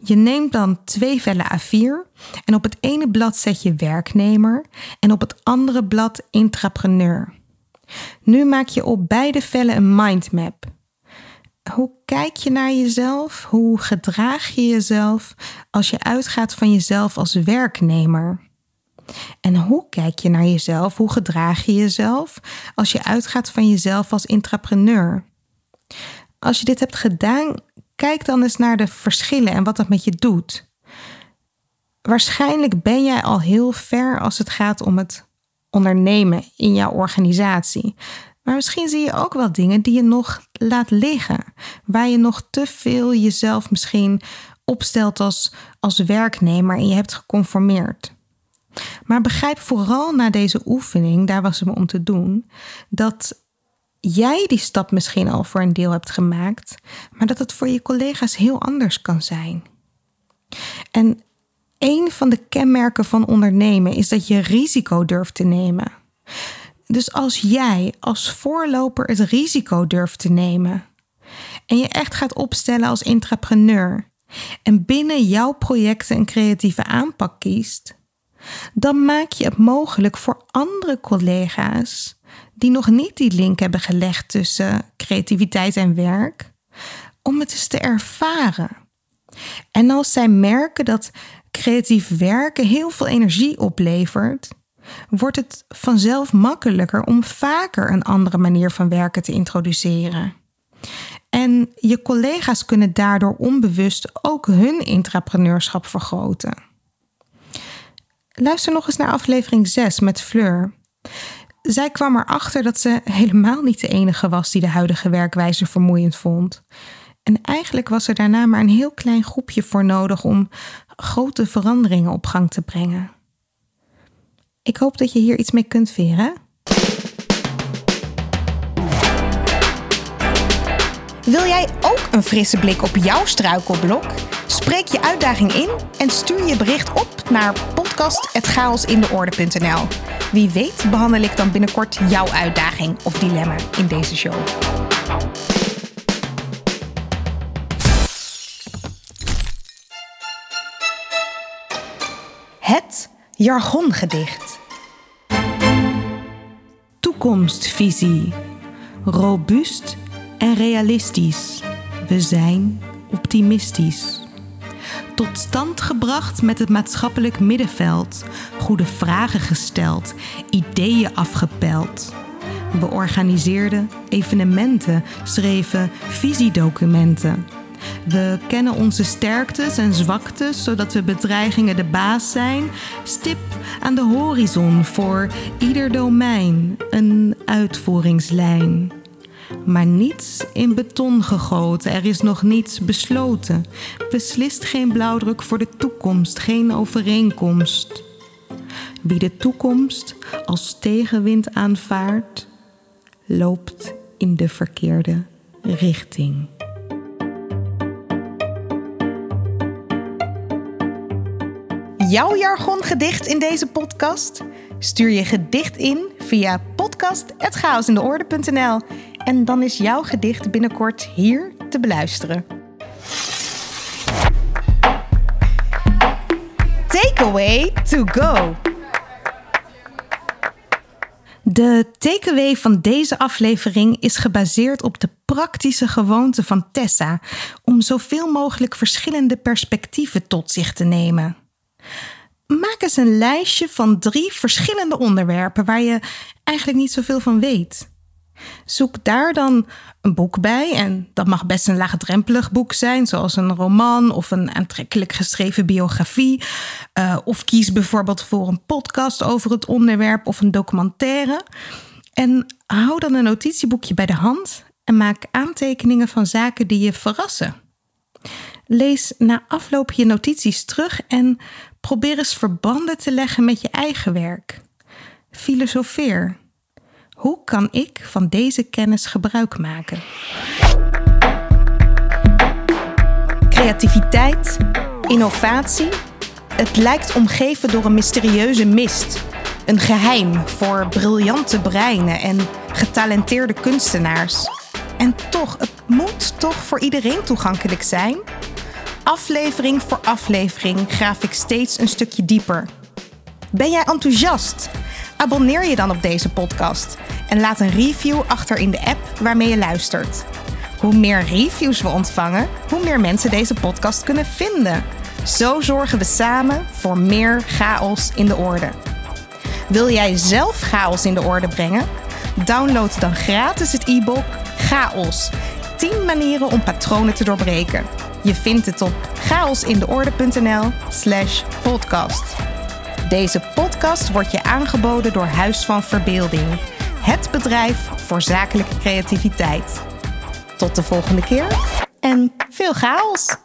Je neemt dan twee vellen A4 en op het ene blad zet je werknemer en op het andere blad intrapreneur. Nu maak je op beide vellen een mindmap. Hoe kijk je naar jezelf? Hoe gedraag je jezelf als je uitgaat van jezelf als werknemer? En hoe kijk je naar jezelf? Hoe gedraag je jezelf als je uitgaat van jezelf als intrapreneur? Als je dit hebt gedaan, kijk dan eens naar de verschillen en wat dat met je doet. Waarschijnlijk ben jij al heel ver als het gaat om het ondernemen in jouw organisatie. Maar misschien zie je ook wel dingen die je nog laat liggen, waar je nog te veel jezelf misschien opstelt als, als werknemer en je hebt geconformeerd. Maar begrijp vooral na deze oefening, daar was het om te doen, dat jij die stap misschien al voor een deel hebt gemaakt, maar dat het voor je collega's heel anders kan zijn. En een van de kenmerken van ondernemen is dat je risico durft te nemen. Dus als jij als voorloper het risico durft te nemen en je echt gaat opstellen als intrapreneur en binnen jouw projecten een creatieve aanpak kiest, dan maak je het mogelijk voor andere collega's die nog niet die link hebben gelegd tussen creativiteit en werk, om het eens te ervaren. En als zij merken dat creatief werken heel veel energie oplevert, wordt het vanzelf makkelijker om vaker een andere manier van werken te introduceren. En je collega's kunnen daardoor onbewust ook hun intrapreneurschap vergroten. Luister nog eens naar aflevering 6 met Fleur. Zij kwam erachter dat ze helemaal niet de enige was die de huidige werkwijze vermoeiend vond. En eigenlijk was er daarna maar een heel klein groepje voor nodig om grote veranderingen op gang te brengen. Ik hoop dat je hier iets mee kunt, Vera. Wil jij ook een frisse blik op jouw struikelblok? Spreek je uitdaging in en stuur je bericht op naar podcast.chaosindeorde.nl. Wie weet behandel ik dan binnenkort jouw uitdaging of dilemma in deze show. Het jargongedicht. Toekomstvisie. Robuust en realistisch. We zijn optimistisch. Tot stand gebracht met het maatschappelijk middenveld. Goede vragen gesteld, ideeën afgepeld. We organiseerden evenementen, schreven visiedocumenten. We kennen onze sterktes en zwaktes, zodat we bedreigingen de baas zijn. Stip aan de horizon voor ieder domein, een uitvoeringslijn. Maar niets in beton gegoten, er is nog niets besloten. Beslist geen blauwdruk voor de toekomst, geen overeenkomst. Wie de toekomst als tegenwind aanvaardt, loopt in de verkeerde richting. Jouw jargongedicht in deze podcast? Stuur je gedicht in via podcast.chaosindeorde.nl en dan is jouw gedicht binnenkort hier te beluisteren. Takeaway to go. De takeaway van deze aflevering is gebaseerd op de praktische gewoonte van Tessa om zoveel mogelijk verschillende perspectieven tot zich te nemen. Maak eens een lijstje van drie verschillende onderwerpen waar je eigenlijk niet zoveel van weet. Zoek daar dan een boek bij. En dat mag best een laagdrempelig boek zijn, zoals een roman of een aantrekkelijk geschreven biografie. Uh, of kies bijvoorbeeld voor een podcast over het onderwerp of een documentaire. En hou dan een notitieboekje bij de hand en maak aantekeningen van zaken die je verrassen. Lees na afloop je notities terug en probeer eens verbanden te leggen met je eigen werk. Filosofeer. Hoe kan ik van deze kennis gebruik maken? Creativiteit, innovatie. Het lijkt omgeven door een mysterieuze mist. Een geheim voor briljante breinen en getalenteerde kunstenaars. En toch, het moet toch voor iedereen toegankelijk zijn? Aflevering voor aflevering graaf ik steeds een stukje dieper. Ben jij enthousiast? Abonneer je dan op deze podcast en laat een review achter in de app waarmee je luistert. Hoe meer reviews we ontvangen, hoe meer mensen deze podcast kunnen vinden. Zo zorgen we samen voor meer chaos in de orde. Wil jij zelf chaos in de orde brengen? Download dan gratis het e-book Chaos. 10 manieren om patronen te doorbreken. Je vindt het op chaosindeorde.nl/slash podcast. Deze podcast wordt je aangeboden door Huis van Verbeelding, het bedrijf voor zakelijke creativiteit. Tot de volgende keer en veel chaos!